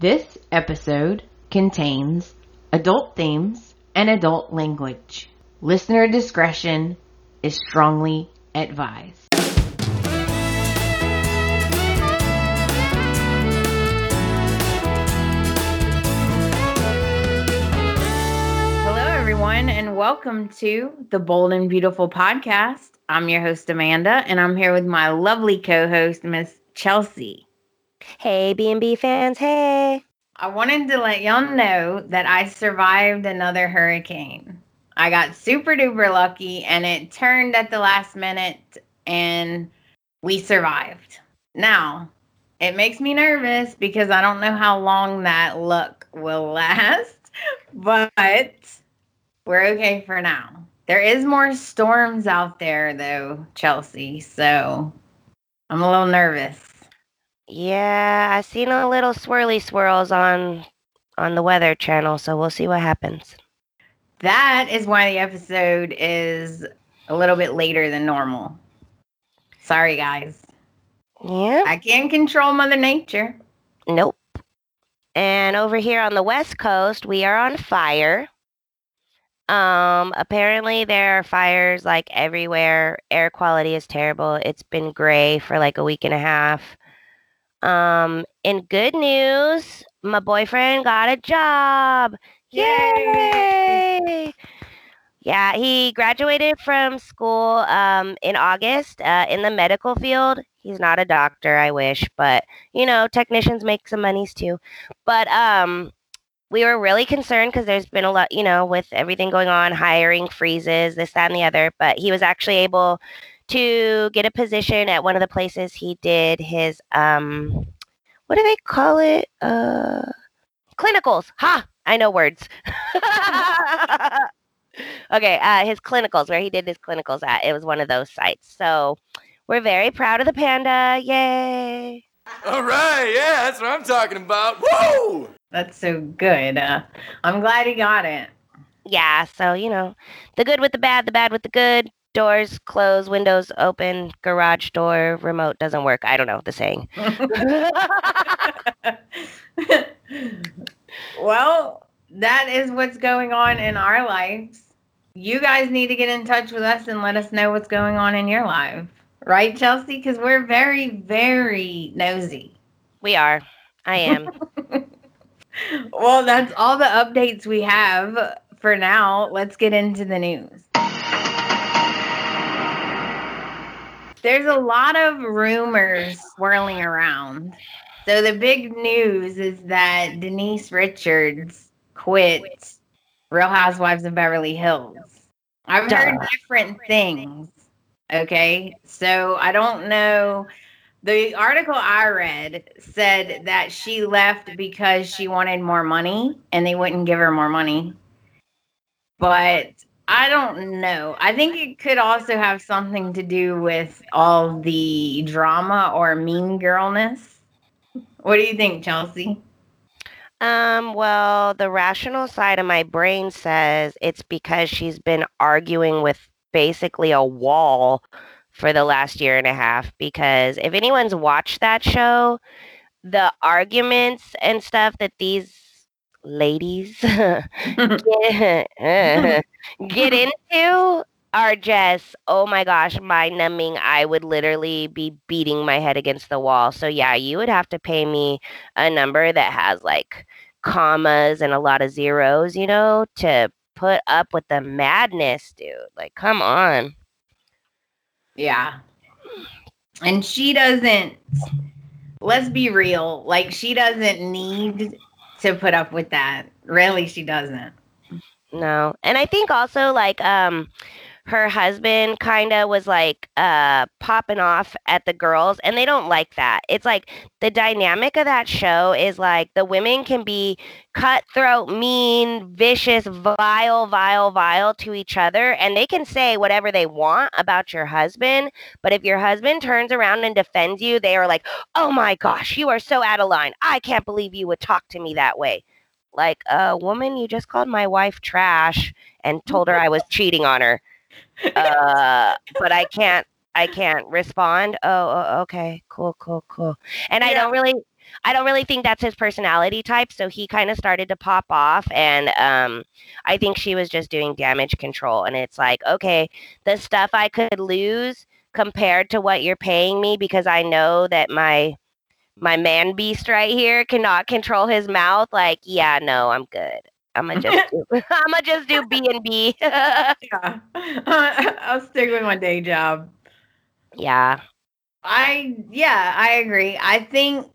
This episode contains adult themes and adult language. Listener discretion is strongly advised. Hello, everyone, and welcome to the Bold and Beautiful podcast. I'm your host, Amanda, and I'm here with my lovely co host, Miss Chelsey. Hey, B&B fans, hey. I wanted to let y'all know that I survived another hurricane. I got super duper lucky and it turned at the last minute and we survived. Now, it makes me nervous because I don't know how long that luck will last, but we're okay for now. There is more storms out there though, Chelsey, so I'm a little nervous. Yeah, I've seen a little swirly swirls on on the weather channel, so we'll see what happens. That is why the episode is a little bit later than normal. Sorry, guys. Yeah. I can't control Mother Nature. Nope. And over here on the West Coast, we are on fire. Um, apparently there are fires like everywhere. Air quality is terrible. It's been gray for like a week and a half. Um, in good news, my boyfriend got a job. Yay! Yay! Yeah, he graduated from school um, in August uh, in the medical field. He's not a doctor, I wish, but you know, technicians make some monies too. But um, we were really concerned because there's been a lot, you know, with everything going on, hiring freezes, this, that, and the other. But he was actually able to get a position at one of the places he did his um what do they call it? Uh clinicals. Ha! I know words. okay, uh his clinicals where he did his clinicals at. It was one of those sites. So we're very proud of the panda. Yay. All right, yeah, that's what I'm talking about. Whoa! That's so good. Uh, I'm glad he got it. Yeah, so you know, the good with the bad, the bad with the good doors close, windows open, garage door remote doesn't work. I don't know the saying. well, that is what's going on in our lives. You guys need to get in touch with us and let us know what's going on in your life. Right, Chelsey? Because we're very, very nosy. We are. I am. well, that's all the updates we have for now. Let's get into the news. There's a lot of rumors swirling around. So the big news is that Denise Richards quit Real Housewives of Beverly Hills. I've Duh. heard different things. Okay. So I don't know. The article I read said that she left because she wanted more money and they wouldn't give her more money. But I don't know. I think it could also have something to do with all the drama or mean girlness. What do you think, Chelsey? Um, well, the rational side of my brain says it's because she's been arguing with basically a wall for the last year and a half. Because if anyone's watched that show, the arguments and stuff that these ladies get, get into are just oh my gosh mind numbing i would literally be beating my head against the wall. So yeah you would have to pay me a number that has like commas and a lot of zeros you know to put up with the madness dude. Like come on. Yeah. And she doesn't let's be real like she doesn't need to put up with that. Really, she doesn't. No. And I think also like um her husband kind of was like uh popping off at the girls and they don't like that. It's like the dynamic of that show is like the women can be cutthroat, mean, vicious, vile, vile, vile to each other and they can say whatever they want about your husband, but if your husband turns around and defends you, they are like, "Oh my gosh, you are so out of line. I can't believe you would talk to me that way." Like, a uh, woman, you just called my wife trash and told her I was cheating on her uh, but I can't I can't respond. Oh, oh, okay, cool, cool, cool. And yeah. I don't really I don't really think that's his personality type. So he kind of started to pop off. And um, I think she was just doing damage control. And it's like, okay, the stuff I could lose compared to what you're paying me because I know that my my man beast right here cannot control his mouth. Like, yeah, no, I'm good. I'm gonna just do, I'm gonna just do B and B. Yeah. I'll stick with my day job. Yeah. I yeah, I agree. I think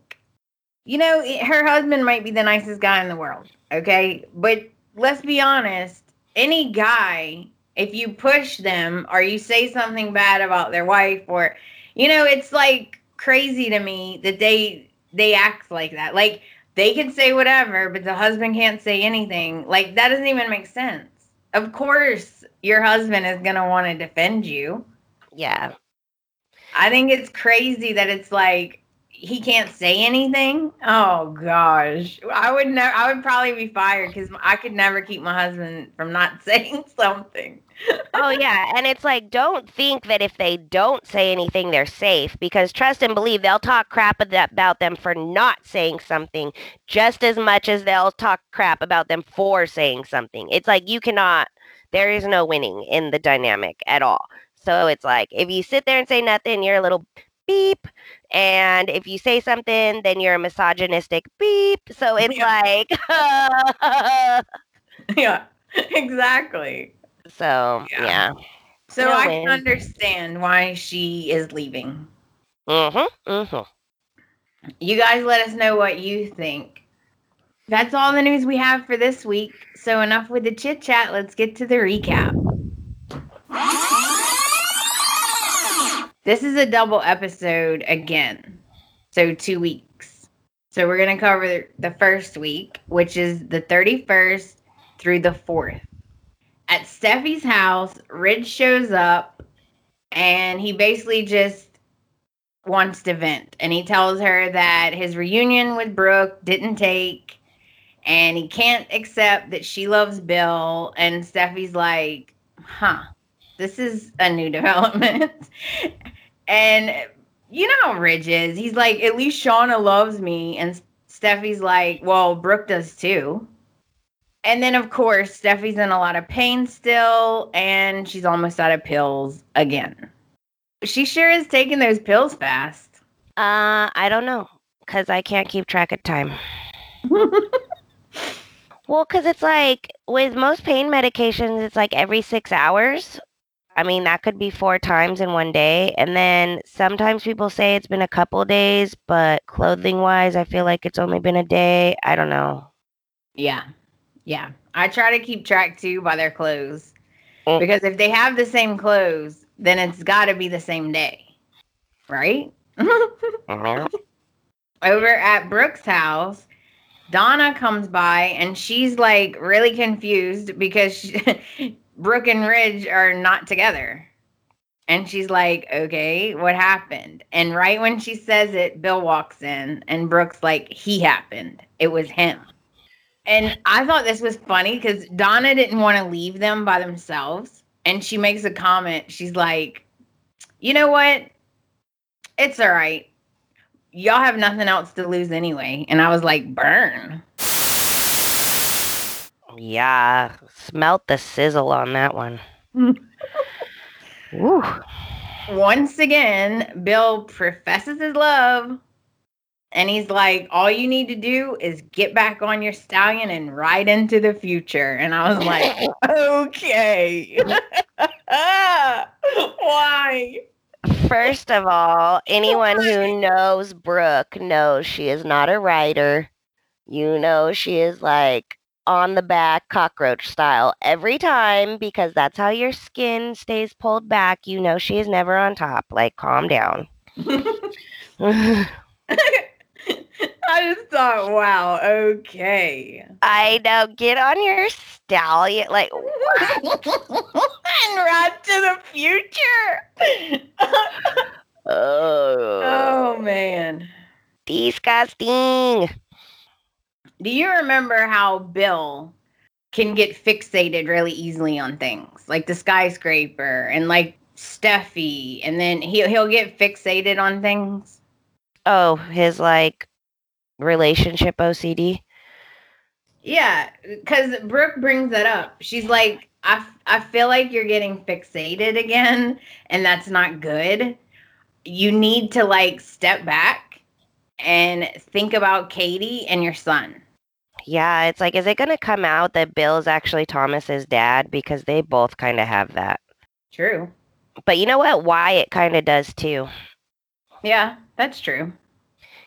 you know, her husband might be the nicest guy in the world, okay? But let's be honest, any guy if you push them or you say something bad about their wife or you know, it's like crazy to me that they they act like that. Like they can say whatever, but the husband can't say anything. Like that doesn't even make sense. Of course, your husband is going to want to defend you. Yeah. I think it's crazy that it's like he can't say anything. Oh gosh, I would never. I would probably be fired because I could never keep my husband from not saying something. Oh yeah, and it's like don't think that if they don't say anything they're safe because trust and believe they'll talk crap about them for not saying something just as much as they'll talk crap about them for saying something. It's like you cannot there is no winning in the dynamic at all. So it's like if you sit there and say nothing, you're a little beep. And if you say something, then you're a misogynistic beep. So it's like yeah, exactly. So Yeah. yeah. So No I can understand why she is leaving. Mm-hmm. Mm-hmm. You guys let us know what you think. That's all the news we have for this week. So enough with the chit chat. Let's get to the recap. This is a double episode again. So two weeks. So we're going to cover the first week, which is the 31st through the 4th. At Steffy's house, Ridge shows up and he basically just wants to vent. And he tells her that his reunion with Brooke didn't take and he can't accept that she loves Bill. And Steffy's like, huh, this is a new development. and you know how Ridge is. He's like, at least Shauna loves me. And Steffy's like, well, Brooke does too. And then, of course, Steffy's in a lot of pain still, and she's almost out of pills again. She sure is taking those pills fast. Uh, I don't know, cause I can't keep track of time. Well, cause it's like with most pain medications, it's like every six hours. I mean, that could be four times in one day, and then sometimes people say it's been a couple days, but clothing wise, I feel like it's only been a day. I don't know. Yeah. Yeah. I try to keep track too by their clothes. Mm. Because if they have the same clothes, then it's got to be the same day. Right? Mhm. Over at Brooke's house, Donna comes by and she's like really confused because she, Brooke and Ridge are not together. And she's like, okay, what happened? And right when she says it, Bill walks in and Brooke's like, he happened. It was him. And I thought this was funny because Donna didn't want to leave them by themselves. And she makes a comment. She's like, you know what? It's all right. Y'all have nothing else to lose anyway. And I was like, burn. Yeah, smelt the sizzle on that one. Once again, Bill professes his love. And he's like, all you need to do is get back on your stallion and ride into the future. And I was like, okay. Why? First of all, anyone who knows Brooke knows she is not a writer. You know she is like on the back cockroach style every time because that's how your skin stays pulled back. You know she is never on top. Like calm down. I just thought, wow, okay. I know. Get on your stallion. Like and ride to the future. oh, oh man. disgusting. Do you remember how Bill can get fixated really easily on things like the skyscraper and like Steffy, and then he'll he'll get fixated on things. Oh, his like relationship OCD. Yeah, because Brooke brings that up. She's like, I, f- I feel like you're getting fixated again, and that's not good. You need to like step back and think about Katie and your son. Yeah, it's like, is it going to come out that Bill's actually Thomas's dad? Because they both kind of have that. True. But you know what? Why it kind of does too. Yeah, that's true.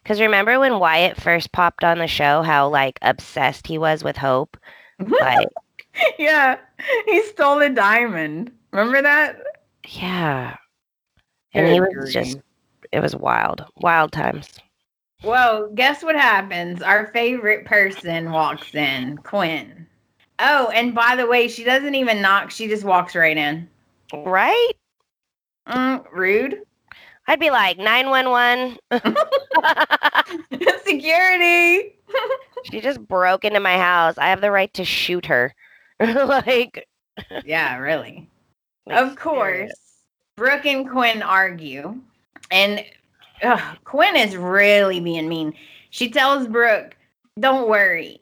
Because remember when Wyatt first popped on the show, how like obsessed he was with Hope? Like, yeah, he stole a diamond. Remember that? yeah. And he Good was just, it was wild, wild times. Well, guess what happens? Our favorite person walks in, Quinn. Oh, and by the way, she doesn't even knock. She just walks right in. Right? Mm, rude. I'd be like, 911. Security. she just broke into my house. I have the right to shoot her. like, Yeah, really. like, Of course. Brooke and Quinn argue, and ugh, Quinn is really being mean. She tells Brooke, "Don't worry,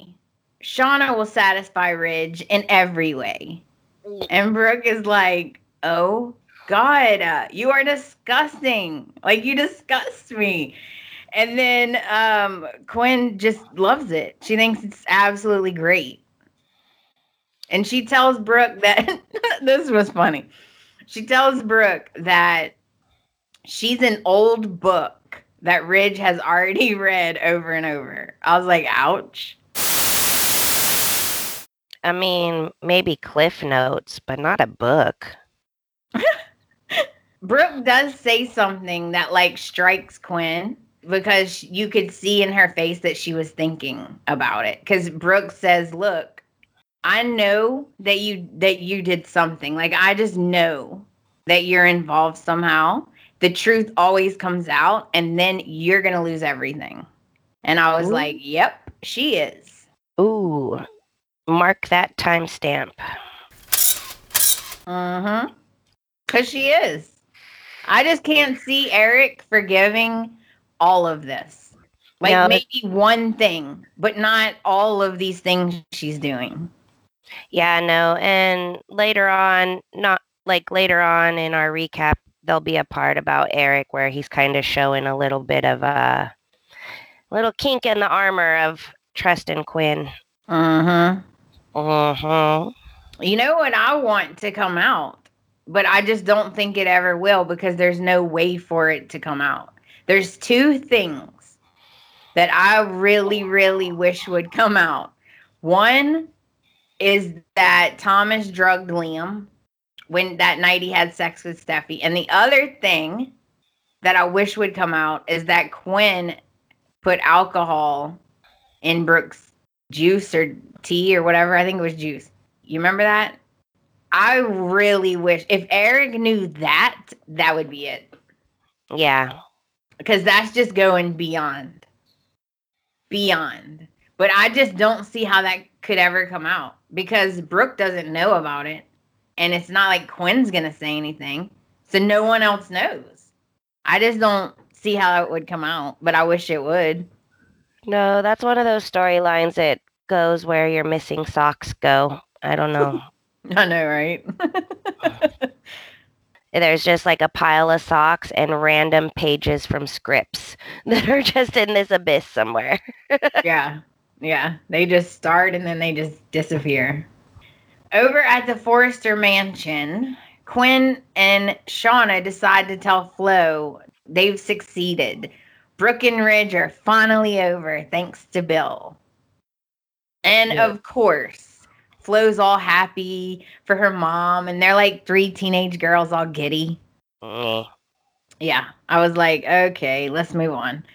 Shauna will satisfy Ridge in every way." Mm. And Brooke is like, "Oh God, uh, you are disgusting! Like you disgust me." And then um, Quinn just loves it. She thinks it's absolutely great. And she tells Brooke that this was funny. She tells Brooke that she's an old book that Ridge has already read over and over. I was like, ouch. I mean, maybe Cliff Notes, but not a book. Brooke does say something that like strikes Quinn because you could see in her face that she was thinking about it. Because Brooke says, "Look, I know that you that you did something. Like I just know that you're involved somehow. The truth always comes out, and then you're gonna lose everything." And I was Ooh. like, "Yep, she is." Ooh, mark that timestamp. Uh huh. Cause she is. I just can't see Eric forgiving all of this. Like No, maybe one thing, but not all of these things she's doing. Yeah, no. And later on, not like later on in our recap, there'll be a part about Eric where he's kind of showing a little bit of a little kink in the armor of Trust and Quinn. Mm-hmm. Uh-huh. You know what I want to come out, but I just don't think it ever will because there's no way for it to come out. There's two things that I really, really wish would come out. One is that Thomas drugged Liam when that night he had sex with Steffy. And the other thing that I wish would come out is that Quinn put alcohol in Brooke's juice or tea or whatever. I think it was juice. You remember that? I really wish if Eric knew that, that would be it. Oh, yeah. Because that's just going beyond. Beyond. But I just don't see how that could ever come out because Brooke doesn't know about it. And it's not like Quinn's going to say anything. So no one else knows. I just don't see how it would come out, but I wish it would. No, that's one of those storylines that goes where your missing socks go. I don't know. I know, right? There's just like a pile of socks and random pages from scripts that are just in this abyss somewhere. yeah. Yeah. They just start and then they just disappear. Over at the Forrester mansion, Quinn and Shauna decide to tell Flo they've succeeded. Brooke and Ridge are finally over thanks to Bill. And Yeah. of course, Flo's all happy for her mom, and they're like three teenage girls all giddy. Meh. Yeah, I was like, okay, let's move on.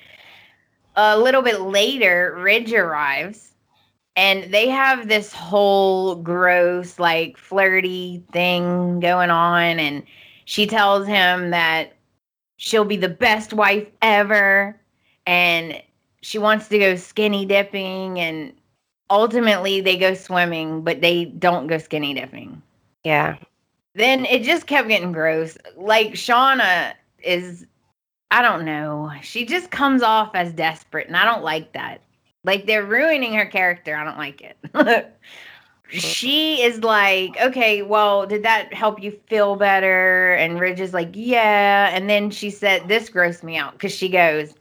A little bit later, Ridge arrives and they have this whole gross, like flirty thing going on. And she tells him that she'll be the best wife ever and she wants to go skinny dipping. And ultimately, they go swimming, but they don't go skinny dipping yeah. then it just kept getting gross. Like Shauna is I don't know. She just comes off as desperate, and I don't like that. Like they're ruining her character. I don't like it. she is like, okay, well, did that help you feel better? And Ridge is like, yeah. And then she said, this grossed me out because she goes,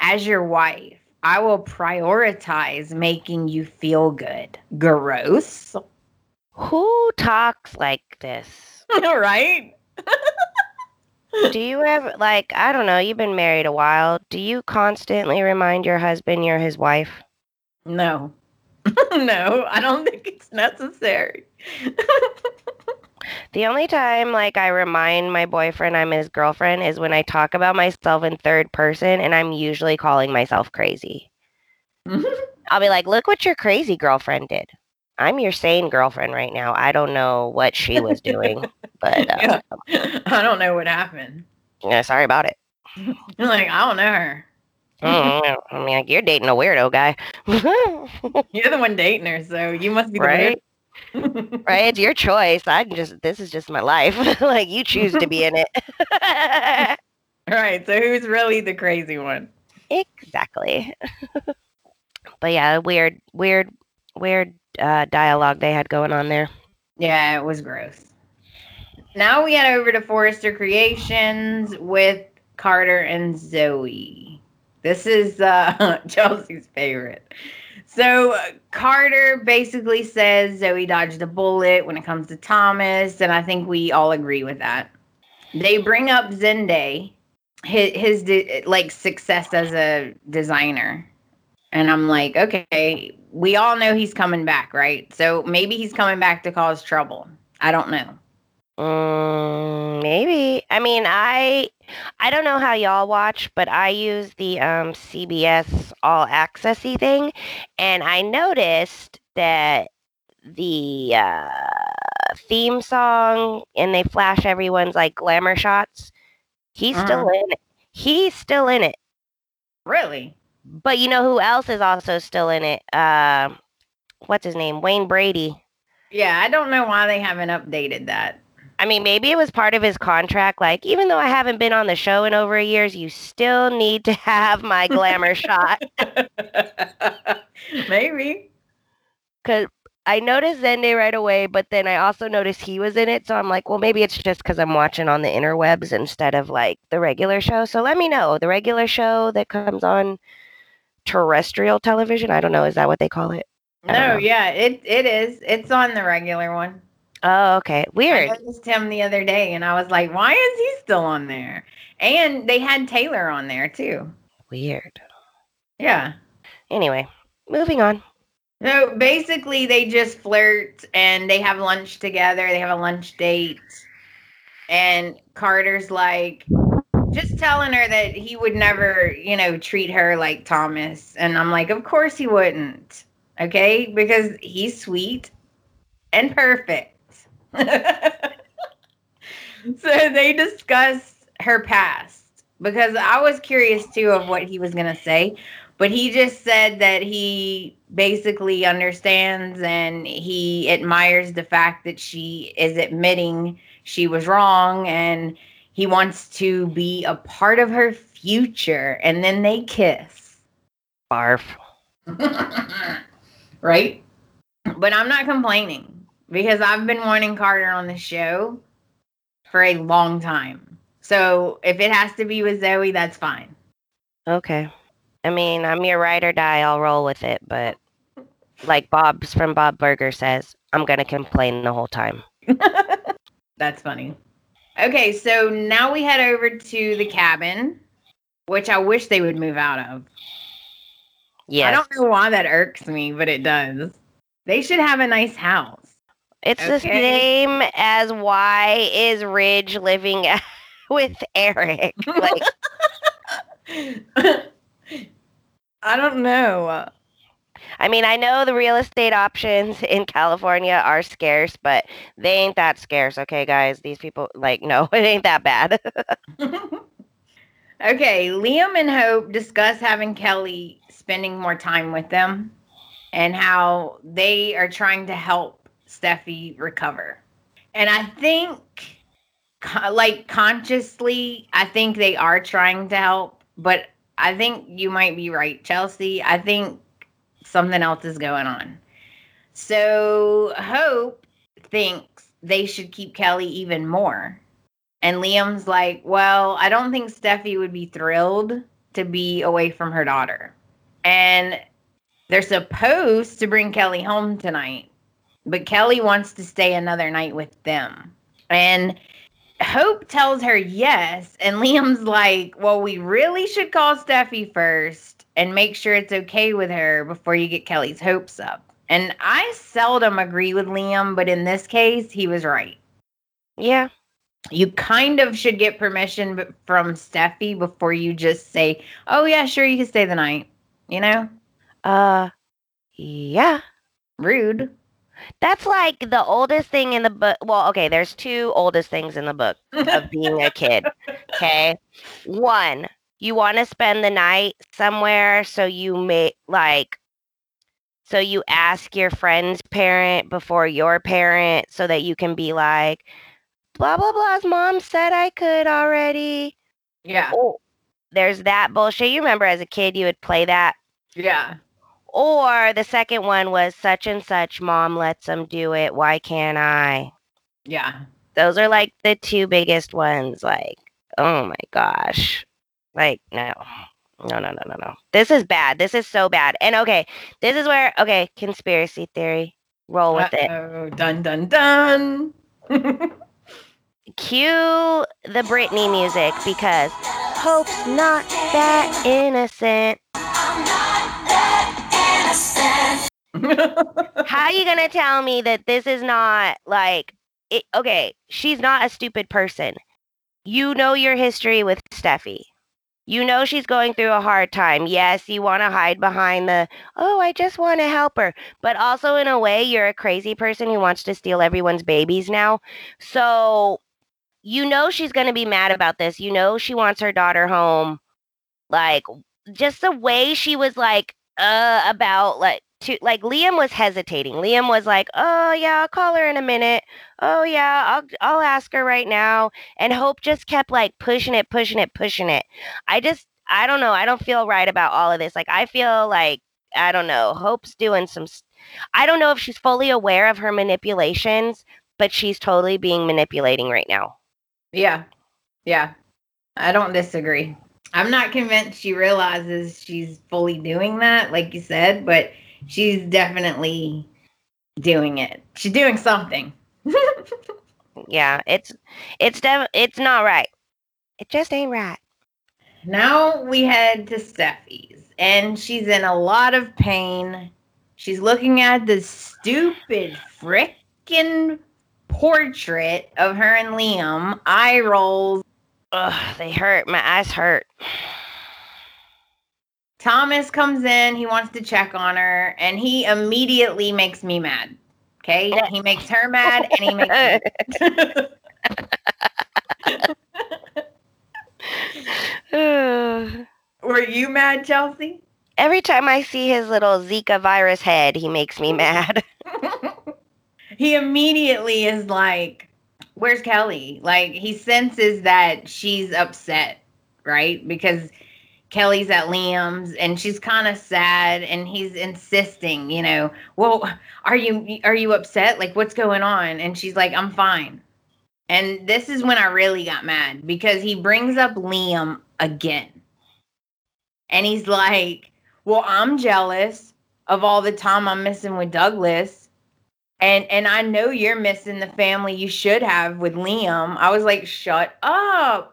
as your wife, I will prioritize making you feel good. Gross. Who talks like this? right? Do you ever, like, I don't know, you've been married a while. Do you constantly remind your husband you're his wife? No. no, I don't think it's necessary. The only time like I remind my boyfriend I'm his girlfriend is when I talk about myself in third person and I'm usually calling myself crazy. I'll be like, "Look what your crazy girlfriend did." I'm your sane girlfriend right now. I don't know what she was doing, but uh, Yeah. I don't know what happened. yeah, sorry about it. You're like, I don't know her. Mm, I mean, like, you're dating a weirdo guy, You're the one dating her, so you must be the right? weird- Right? It's your choice. I can just this is just my life. like you choose to be in it. right. So who's really the crazy one? Exactly. but yeah, weird, weird, weird uh, dialogue they had going on there. Yeah, it was gross. Now we head over to Forrester Creations with Carter and Zoe. This is uh, Chelsey's favorite. So Carter basically says Zoe dodged a bullet when it comes to Thomas, and I think we all agree with that. They bring up Zende, his, his de- like success as a designer, and I'm like, okay, we all know he's coming back, right? So maybe he's coming back to cause trouble. I don't know. Mm, maybe. I mean, I I don't know how y'all watch, but I use the um, CBS All Accessy thing, and I noticed that the uh, theme song and they flash everyone's like glamour shots. He's still in it. He's still in it. Really? But you know who else is also still in it? Uh, what's his name? Wayne Brady. Yeah, I don't know why they haven't updated that. I mean, maybe it was part of his contract. Like, even though I haven't been on the show in over a years, you still need to have my glamour shot. maybe. Because I noticed Zende right away, but then I also noticed he was in it. So I'm like, well, maybe it's just because I'm watching on the interwebs instead of like the regular show. So let me know. The regular show that comes on terrestrial television. I don't know. Is that what they call it? No, yeah, it it is. It's on the regular one. Oh, okay. Weird. I noticed him the other day and I was like, why is he still on there? And they had Taylor on there too. Weird. Yeah. Anyway, moving on. So basically, they just flirt and they have lunch together. They have a lunch date. And Carter's like, just telling her that he would never, you know, treat her like Thomas. And I'm like, of course he wouldn't. Okay. Because he's sweet and perfect. so they discuss her past because I was curious too of what he was going to say. But he just said that he basically understands and he admires the fact that she is admitting she was wrong and he wants to be a part of her future. And then they kiss. Barf. right? But I'm not complaining because I've been wanting Carter on the show for a long time. So if it has to be with Zoe, that's fine. Okay. I mean, I'm your ride or die. I'll roll with it. But like Bob's from Bob Burger says, I'm going to complain the whole time. That's funny. Okay, so now we head over to the cabin, which I wish they would move out of. Yes. I don't know why that irks me, but it does. They should have a nice house. It's the same as why is Ridge living with Eric? Like, I don't know. I mean, I know the real estate options in California are scarce, but they ain't that scarce, okay, guys? These people, like, no, it ain't that bad. okay, Liam and Hope discuss having Kelly spending more time with them and how they are trying to help Steffy recover. And I think like consciously, I think they are trying to help, but I think you might be right, Chelsey. I think something else is going on. So Hope thinks they should keep Kelly even more. And Liam's like, well, I don't think Steffy would be thrilled to be away from her daughter. And they're supposed to bring Kelly home tonight, but Kelly wants to stay another night with them. And Hope tells her yes. And Liam's like, well, we really should call Steffy first and make sure it's okay with her before you get Kelly's hopes up. And I seldom agree with Liam, but in this case, he was right. Yeah. You kind of should get permission from Steffy before you just say, oh, yeah, sure, you can stay the night. You know? Uh, yeah. Rude. That's like the oldest thing in the book. Well, okay, there's two oldest things in the book of being a kid. Okay. One, you want to spend the night somewhere, so you may like, so you ask your friend's parent before your parent so that you can be like, blah, blah, blah's mom said I could already. Yeah. Oh, there's that bullshit. You remember as a kid, you would play that Yeah. Or the second one was such and such mom lets them do it. Why can't I? Yeah. Those are like the two biggest ones. Like, oh my gosh. Like, no. No, no, no, no, no. This is bad. This is so bad. And okay, this is where, okay, conspiracy theory. Roll with it. Uh-oh. Dun, dun, dun. Cue the Britney music because Hope's not that innocent. How are you gonna tell me that this is not like it, okay, she's not a stupid person. You know your history with Steffy. You know she's going through a hard time. Yes, you want to hide behind the, oh, I just want to help her. But also, in a way, you're a crazy person who wants to steal everyone's babies now. So, you know she's going to be mad about this. You know she wants her daughter home. Like, just the way she was like, uh, about like, to like Liam was hesitating. Liam was like, "Oh yeah, I'll call her in a minute. Oh yeah, I'll I'll ask her right now." And Hope just kept like pushing it, pushing it, pushing it. I just I don't know. I don't feel right about all of this. Like I feel like I don't know. Hope's doing some I don't know if she's fully aware of her manipulations, but she's totally being manipulating right now. yeah. Yeah. I don't disagree. I'm not convinced she realizes she's fully doing that, like you said, but she's definitely doing it. She's doing something. Yeah, it's it's def- it's not right. It just ain't right. Now we head to Steffy's, and she's in a lot of pain. She's looking at this stupid frickin' portrait of her and Liam. Eye rolls. Ugh, they hurt. My eyes hurt. Thomas comes in. He wants to check on her, and he immediately makes me mad. Okay, he makes her mad, and he makes. Were you mad, Chelsey? Every time I see his little Zika virus head, he makes me mad. he immediately is like, Where's Kelly? Like, he senses that she's upset, right? Because Kelly's at Liam's and she's kind of sad and he's insisting, you know, well, are you are you upset? Like what's going on? And she's like, I'm fine. And this is when I really got mad because he brings up Liam again. And he's like, Well, I'm jealous of all the time I'm missing with Douglas. And and I know you're missing the family you should have with Liam. I was like, shut up.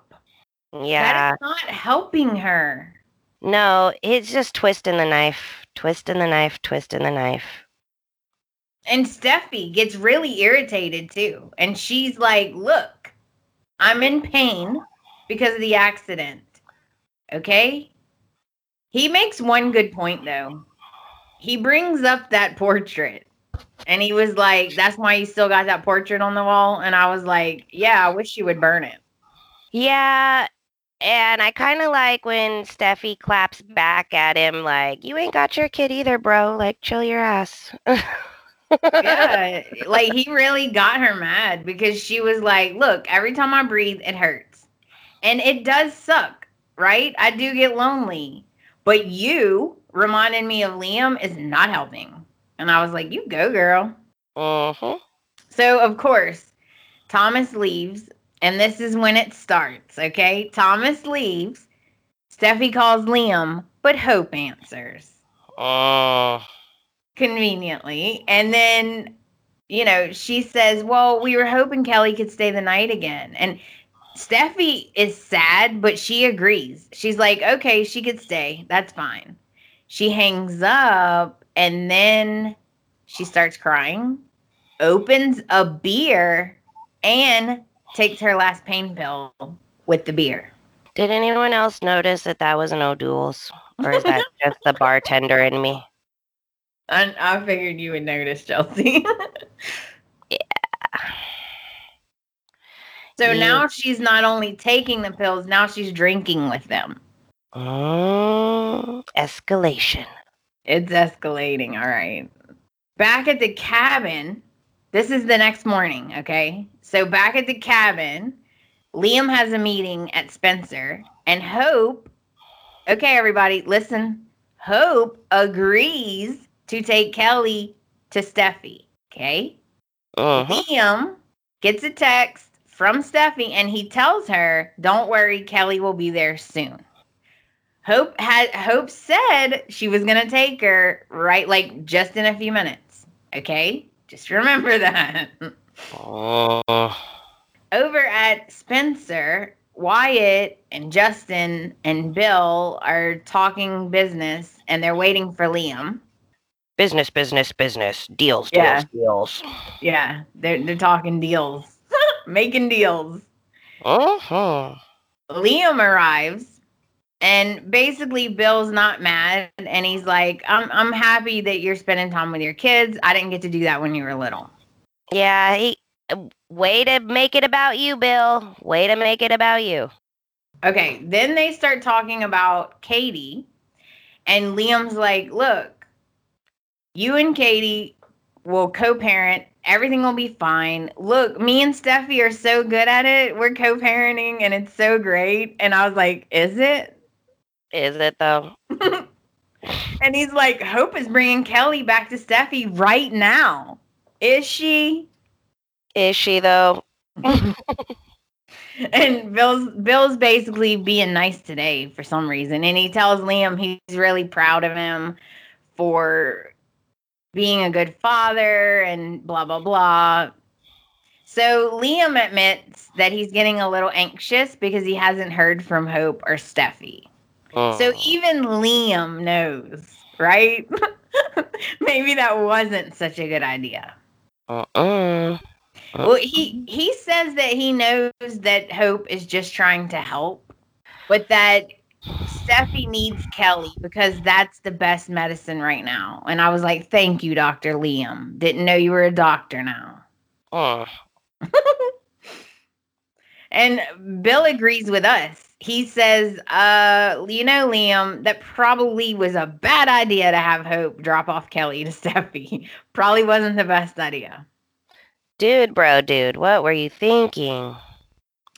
Yeah. That is not helping her. No, it's just twisting the knife, twisting the knife, twisting the knife. And Steffy gets really irritated too. And she's like, look, I'm in pain because of the accident. Okay? He makes one good point though. He brings up that portrait. And he was like, that's why you still got that portrait on the wall. And I was like, yeah, I wish you would burn it. Yeah, and I kind of like when Steffy claps back at him, like, "You ain't got your kid either, bro. Like, chill your ass." yeah, like he really got her mad because she was like, "Look, every time I breathe, it hurts, and it does suck, right? I do get lonely, but you reminding me of Liam is not helping." And I was like, "You go, girl." Uh huh. So of course, Thomas leaves, and this is when it starts. Okay, Thomas leaves. Steffy calls Liam, but Hope answers Mm. conveniently. And then, you know, she says, Well, we were hoping Kelly could stay the night again. And Steffy is sad, but she agrees. She's like, Okay, she could stay. That's fine. She hangs up and then she starts crying, opens a beer, and takes her last pain pill with the beer. Did anyone else notice that that was an O'Doul's? Or is that just the bartender in me? I, I figured you would notice, Chelsey. yeah. So Yeah. now she's not only taking the pills, now she's drinking with them. Mm, escalation. It's escalating. All right. Back at the cabin, this is the next morning. Okay. So back at the cabin, Liam has a meeting at Spencer, and Hope, okay, everybody, listen. Hope agrees to take Kelly to Steffy. Okay. Mhm. Liam gets a text from Steffy and he tells her, Don't worry, Kelly will be there soon. Hope had Hope said she was gonna take her right like just in a few minutes. Okay? Just remember that. Mm. Over at Spencer, Wyatt and Justin and Bill are talking business and they're waiting for Liam. Business, business, business. Deals, deals, Yeah. deals. Yeah, they're they're talking deals. Making deals. hmm Liam arrives and basically Bill's not mad and he's like, I'm I'm happy that you're spending time with your kids. I didn't get to do that when you were little. Yeah, he. Way to make it about you, Bill. Way to make it about you. Okay, then they start talking about Katie and Liam's like, "Look, you and Katie will co-parent. Everything will be fine. Look, me and Steffy are so good at it. We're co-parenting and it's so great." And I was like, "Is it? Is it though? And he's like, Hope is bringing Kelly back to Steffy right now. Is she? Is she though? And Bill's Bill's basically being nice today for some reason. And he tells Liam he's really proud of him for being a good father and blah blah blah. So Liam admits that he's getting a little anxious because he hasn't heard from Hope or Steffy. So Mm. even Liam knows, right? Maybe that wasn't such a good idea. Mm-mm. Well, he he says that he knows that Hope is just trying to help, but that Steffy needs Kelly because that's the best medicine right now. And I was like, "Thank you, Doctor Liam. Didn't know you were a doctor now." Mm. And Bill agrees with us. He says, uh, you know, Liam, that probably was a bad idea to have Hope drop off Kelly to Steffy. Probably wasn't the best idea. Dude, bro, dude, what were you thinking?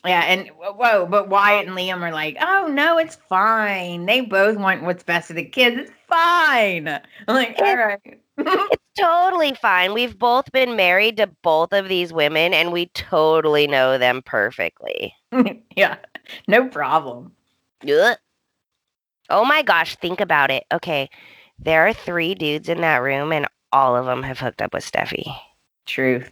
Yeah, and whoa, but Wyatt and Liam are like, oh no, it's fine. They both want what's best for the kids. It's fine. I'm like, all right. Totally fine. We've both been married to both of these women and we totally know them perfectly. yeah, no problem. Ugh. Oh my gosh, think about it. Okay, there are three dudes in that room and all of them have hooked up with Steffy. Truth.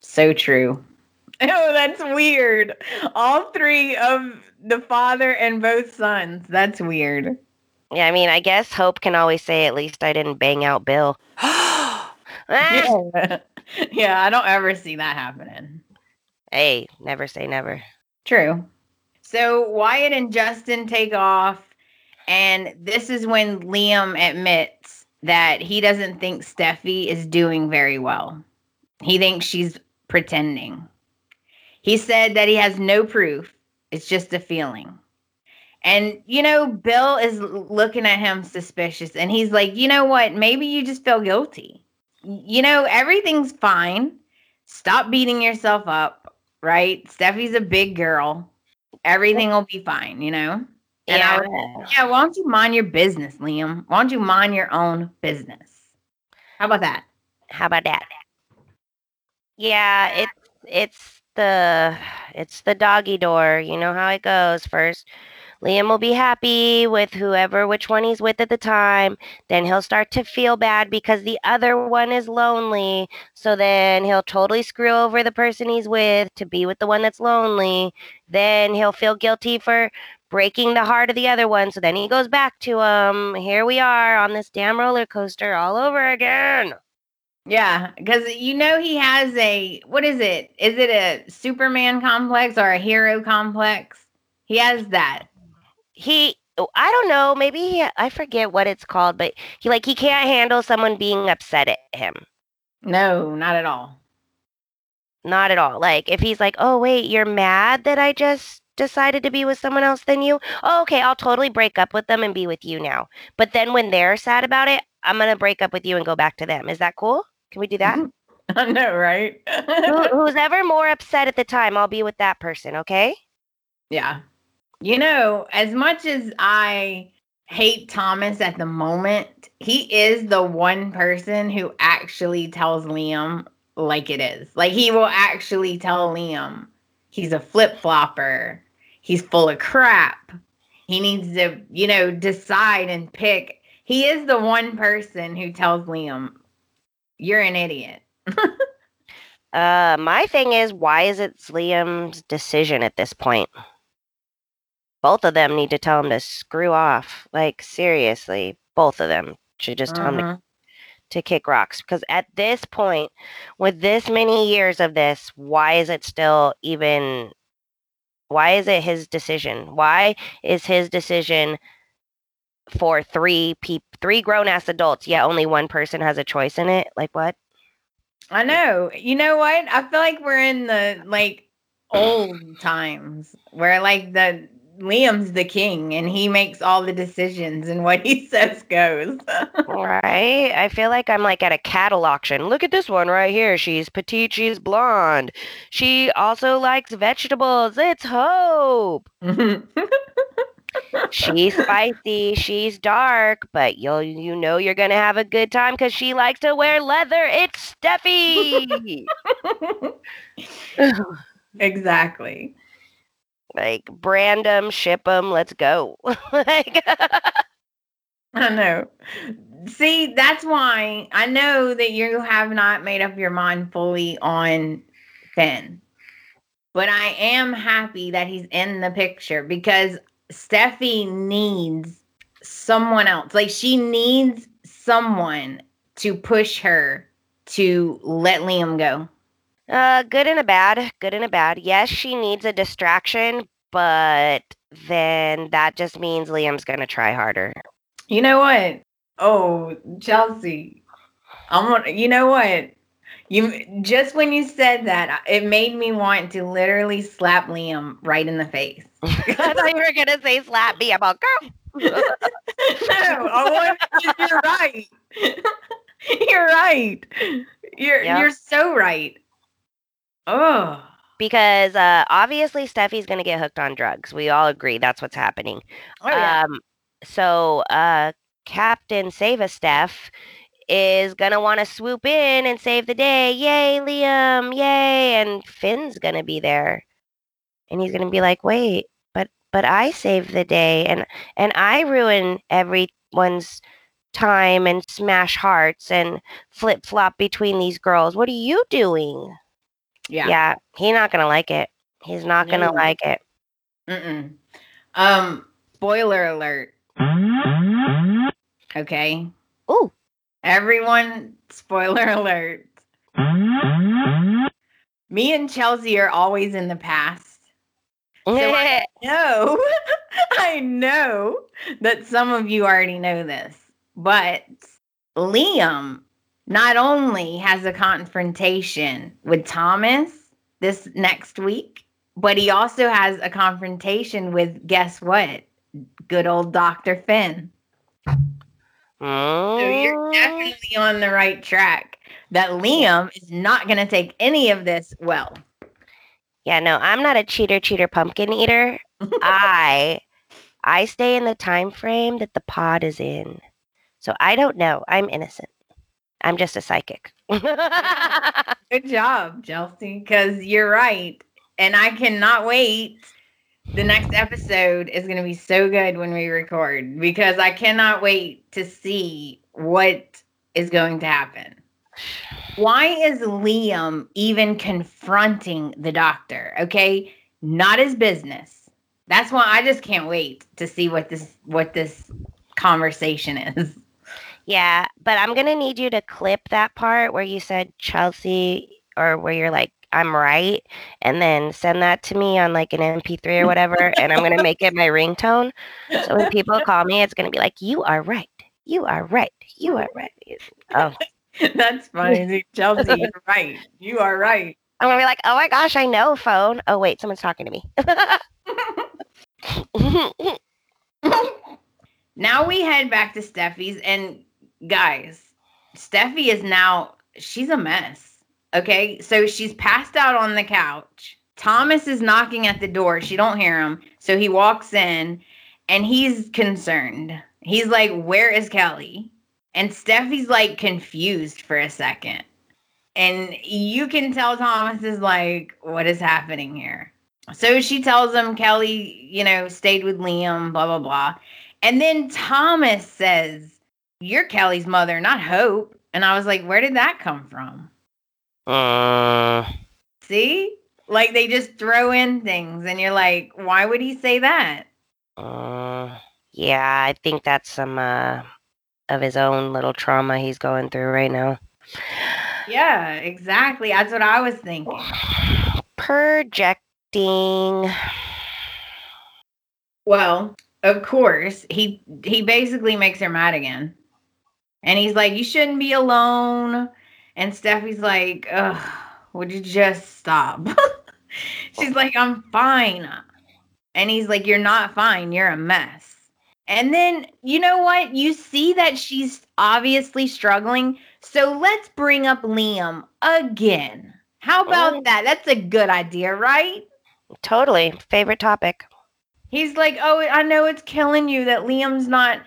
So true. Oh, that's weird. All three of the father and both sons. That's weird. Yeah, I mean, I guess Hope can always say, at least I didn't bang out Bill. Ah! Yeah. yeah, I don't ever see that happening. Hey, never say never. True. So Wyatt and Justin take off, and this is when Liam admits that he doesn't think Steffy is doing very well. He thinks she's pretending. He said that he has no proof, it's just a feeling. And, you know, Bill is looking at him suspicious, and he's like, you know what? Maybe you just feel guilty. You know, everything's fine. Stop beating yourself up, right? Steffy's a big girl. Everything will be fine, you know? And Yeah. would- yeah, why don't you mind your business, Liam? Why don't you mind your own business? How about that? How about that? Yeah, it's it's the it's the doggy door. You know how it goes. First, Liam will be happy with whoever which one he's with at the time. Then he'll start to feel bad because the other one is lonely. So then he'll totally screw over the person he's with to be with the one that's lonely. Then he'll feel guilty for breaking the heart of the other one. So then he goes back to him. Here we are on this damn roller coaster all over again. Yeah, because you know he has a what is it? Is it a Superman complex or a hero complex? He has that. He oh, I don't know, maybe he, I forget what it's called, but he like he can't handle someone being upset at him. No, not at all. Not at all. Like if he's like, "Oh, wait, you're mad that I just decided to be with someone else than you?" Oh, okay, I'll totally break up with them and be with you now. But then when they're sad about it, I'm going to break up with you and go back to them. Is that cool? Can we do that? I know, right? Who, who's ever more upset at the time, I'll be with that person, okay? yeah. You know, as much as I hate Thomas at the moment, he is the one person who actually tells Liam like it is. Like he will actually tell Liam he's a flip flopper. He's full of crap. He needs to, you know, decide and pick. He is the one person who tells Liam, you're an idiot. Uh, my thing is, why is it Liam's decision at this point? Both of them need to tell him to screw off. Like seriously, both of them should just tell him to, Mhm. to kick rocks. Because at this point, with this many years of this, why is it still even? Why is it his decision? Why is his decision for three peop three grown ass adults, yet only one person has a choice in it? Like what? I know. You know what? I feel like we're in the like old times where like the Liam's the king and he makes all the decisions and what he says goes. Right. I feel like I'm like at a cattle auction. Look at this one right here. She's petite, she's blonde. She also likes vegetables. It's Hope. She's spicy, she's dark, but you'll you know you're gonna have a good time because she likes to wear leather. It's Steffy. exactly. Like brand them, ship them, let's go. like I know. See, that's why I know that you have not made up your mind fully on Finn. But I am happy that he's in the picture because Steffy needs someone else. Like she needs someone to push her to let Liam go. Uh, good and a bad. Good and a bad. Yes, she needs a distraction, but then that just means Liam's gonna try harder. You know what? Oh, Chelsey. I'm gonna, you know what? You just when you said that, it made me want to literally slap Liam right in the face. I thought you were gonna say slap me. I'm all girl. no, I want you're right. you're right. You're Yeah. you're so right. Oh. because uh, obviously Steffy's gonna get hooked on drugs. We all agree that's what's happening. Oh yeah. Um, so uh, Captain Save a Steph is gonna want to swoop in and save the day. Yay, Liam! Yay! And Finn's gonna be there, and he's gonna be like, "Wait, but but I saved the day, and and I ruin everyone's time and smash hearts and flip flop between these girls. What are you doing?" Yeah. Yeah, he's not gonna like it. He's not gonna No. like it. Mm-mm. Um, spoiler alert. Okay. Ooh. Everyone, spoiler alert. Me and Chelsey are always in the past. I- No, I know that some of you already know this, but Liam not only has a confrontation with Thomas this next week, but he also has a confrontation with guess what? Good old Dr. Finn. So you're Mm. definitely on the right track. that Liam is not going to take any of this well. Yeah, no, I'm not a cheater, cheater, pumpkin eater. I I stay in the time frame that the pod is in. So I don't know. I'm innocent. I'm just a psychic. Good job, Chelsey, because you're right. And I cannot wait. The next episode is going to be so good when we record because I cannot wait to see what is going to happen. Why is Liam even confronting the doctor? Okay, not his business. That's why I just can't wait to see what this what this conversation is. Yeah, but I'm gonna need you to clip that part where you said Chelsey or where you're like, I'm right, and then send that to me on like an MP3 or whatever, and I'm gonna make it my ringtone. So when people call me, it's gonna be like, You are right. You are right. You are right. Oh, That's funny. Chelsey, you're right. You are right. I'm gonna be like, oh my gosh, I know phone. Oh wait, someone's talking to me. now we head back to Steffy's and guys, Steffy is now she's a mess. Okay, so she's passed out on the couch. Thomas is knocking at the door. She don't hear him, so he walks in, and he's concerned. He's like, "Where is Kelly?" And Steffy's like confused for a second. And you can tell Thomas is like, what is happening here? So she tells him Kelly, you know, stayed with Liam, blah, blah, blah. And then Thomas says, You're Kelly's mother, not Hope. And I was like, Where did that come from? uh, See? Like they just throw in things, and you're like, Why would he say that? uh, yeah, I think that's some uh, of his own little trauma he's going through right now. Yeah, exactly. That's what I was thinking. Projecting. Well, of course, he he basically makes her mad again. And he's like, You shouldn't be alone. And Steffy's like, would you just stop? She's like, I'm fine. And he's like, You're not fine, you're a mess. And then you know what? You see that she's obviously struggling. So let's bring up Liam again. How about Oh. that? That's a good idea, right? Totally. Favorite topic. He's like, "Oh, I know it's killing you that Liam's not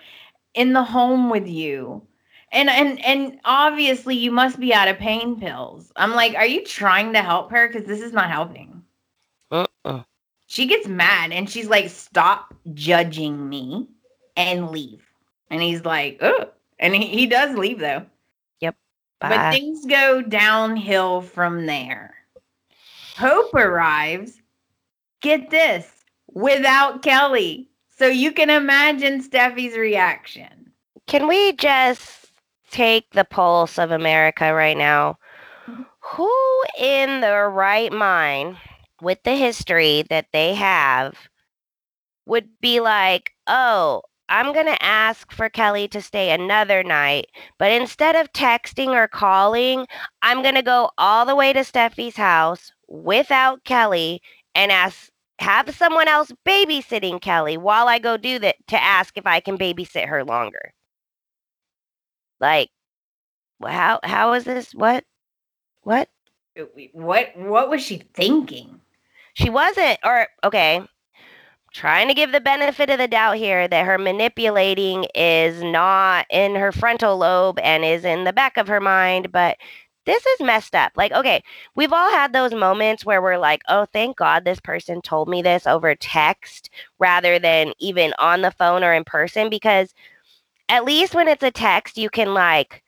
in the home with you." And and and obviously you must be out of pain pills. I'm like, "Are you trying to help her cuz this is not helping?" Mm-mm. She gets mad and she's like, "Stop judging me and leave." And he's like, "Oh." And he, he does leave though. Yep. But things go downhill from there. Hope arrives, get this, without Kelly. So you can imagine Steffy's reaction. Can we just take the pulse of America right now? Mm-hmm. Who in their right mind, with the history that they have, would be like, oh, I'm going to ask for Kelly to stay another night, but instead of texting or calling, I'm going to go all the way to Steffy's house without Kelly and ask have someone else babysitting Kelly while I go do that to ask if I can babysit her longer. Like, how how is this? What? What? Uh, what what was she thinking? She wasn't, or okay. Trying to give the benefit of the doubt here that her manipulating is not in her frontal lobe and is in the back of her mind, but this is messed up. Like, okay, we've all had those moments where we're like, oh, thank God this person told me this over text rather than even on the phone or in person because at least when it's a text, you can like,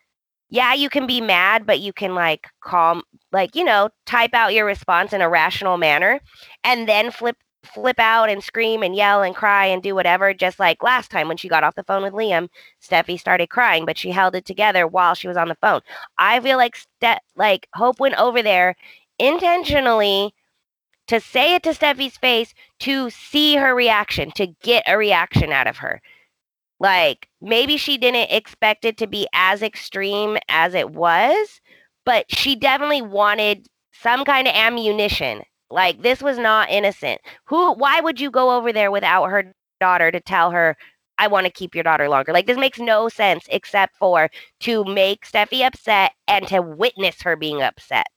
yeah, you can be mad, but you can like calm, like, you know, type out your response in a rational manner and then flip flip out and scream and yell and cry and do whatever just like last time when she got off the phone with Liam Steffy started crying but she held it together while she was on the phone. I feel like Ste- like Hope went over there intentionally to say it to Steffy's face to see her reaction to get a reaction out of her like maybe she didn't expect it to be as extreme as it was but she definitely wanted some kind of ammunition like this was not innocent. Who why would you go over there without her daughter to tell her I want to keep your daughter longer. Like this makes no sense except for to make Steffy upset and to witness her being upset.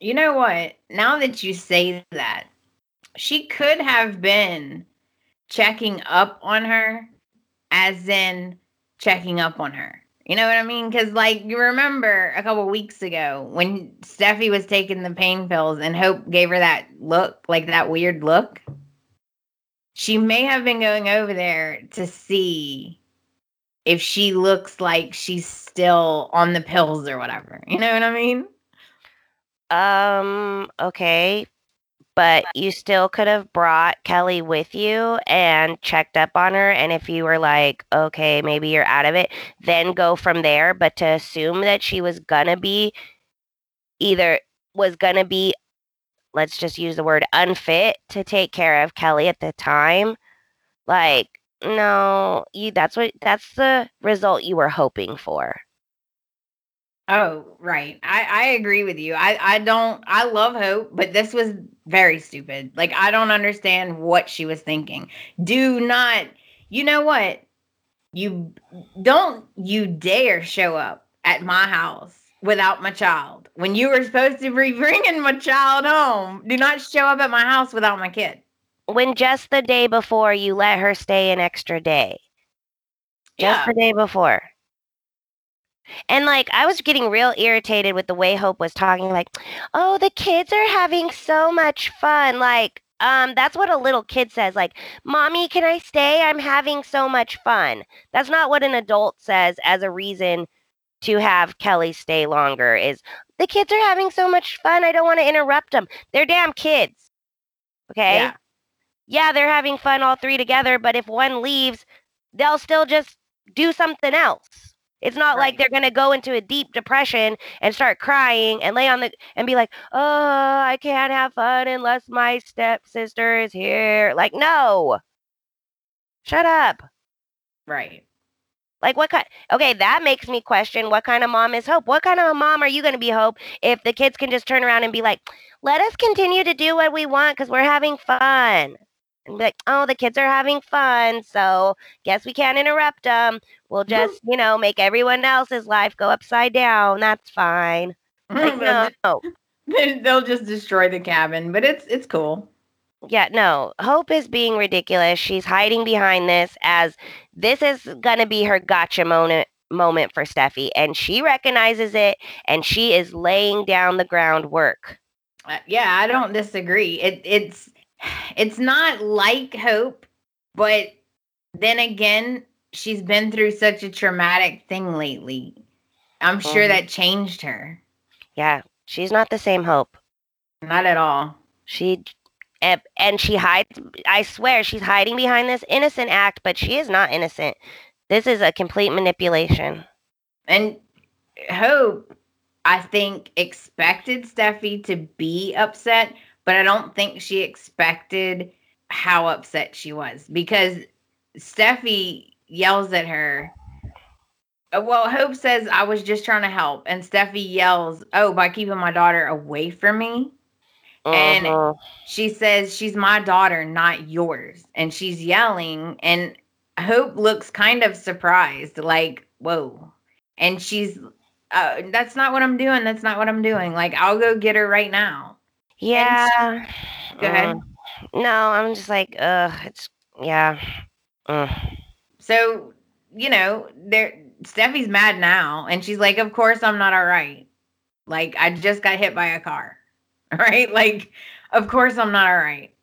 You know what? Now that you say that, she could have been checking up on her, as in checking up on her. You know what I mean? Because, like, you remember a couple weeks ago when Steffy was taking the pain pills and Hope gave her that look, like that weird look? She may have been going over there to see if she looks like she's still on the pills or whatever. You know what I mean? Um, okay. But you still could have brought Kelly with you and checked up on her. And if you were like, okay, maybe you're out of it, then go from there. But to assume that she was gonna be either was gonna be, let's just use the word unfit to take care of Kelly at the time, like, no, you that's what that's the result you were hoping for. Oh, right. I, I agree with you. I, I don't I love Hope, but this was very stupid. Like I don't understand what she was thinking. Do not you know what? You don't you dare show up at my house without my child. When you were supposed to be bringing my child home, do not show up at my house without my kid. When just the day before you let her stay an extra day. Just Yeah. the day before. And like I was getting real irritated with the way Hope was talking like, "Oh, the kids are having so much fun." Like um that's what a little kid says like, "Mommy, can I stay? I'm having so much fun." That's not what an adult says as a reason to have Kelly stay longer is the kids are having so much fun. I don't want to interrupt them. They're damn kids. Okay? Yeah. yeah, they're having fun all three together, but if one leaves, they'll still just do something else. It's not like they're going to go into a deep depression and start crying and lay on the and be like, "Oh, I can't have fun unless my stepsister is here." Like, no. Shut up. Right. Like what kind Okay, that makes me question what kind of mom is Hope? What kind of a mom are you going to be Hope if the kids can just turn around and be like, "Let us continue to do what we want cuz we're having fun." And be like, "Oh, the kids are having fun, so guess we can't interrupt them. We'll just, you know, make everyone else's life go upside down. That's fine." Like, no. They'll just destroy the cabin, but it's it's cool. Yeah, no. Hope is being ridiculous. She's hiding behind this as this is going to be her gotcha moment moment for Steffy and she recognizes it and she is laying down the groundwork. Uh, yeah, I don't disagree. It it's it's not like Hope, but then again, she's been through such a traumatic thing lately. I'm sure Mhm. that changed her. Yeah, she's not the same Hope. Not at all. She and, and she hides I swear she's hiding behind this innocent act, but she is not innocent. This is a complete manipulation. And Hope, I think, expected Steffy to be upset, but I don't think she expected how upset she was because Steffy yells at her. uh, Well, Hope says, I was just trying to help. And Steffy yells, Oh, by keeping my daughter away from me. And- Mhm. She says, She's my daughter, not yours. And she's yelling. And Hope looks kind of surprised, like, Whoa. And she's, uh, That's not what I'm doing. That's not what I'm doing. Like, I'll go get her right now. Yeah. Go ahead. Mm. No, I'm just like, uh, it's yeah. So, you know, there Steffy's mad now. And she's like, Of course I'm not all right. Like, I just got hit by a car. Right? Like, of course I'm not all right.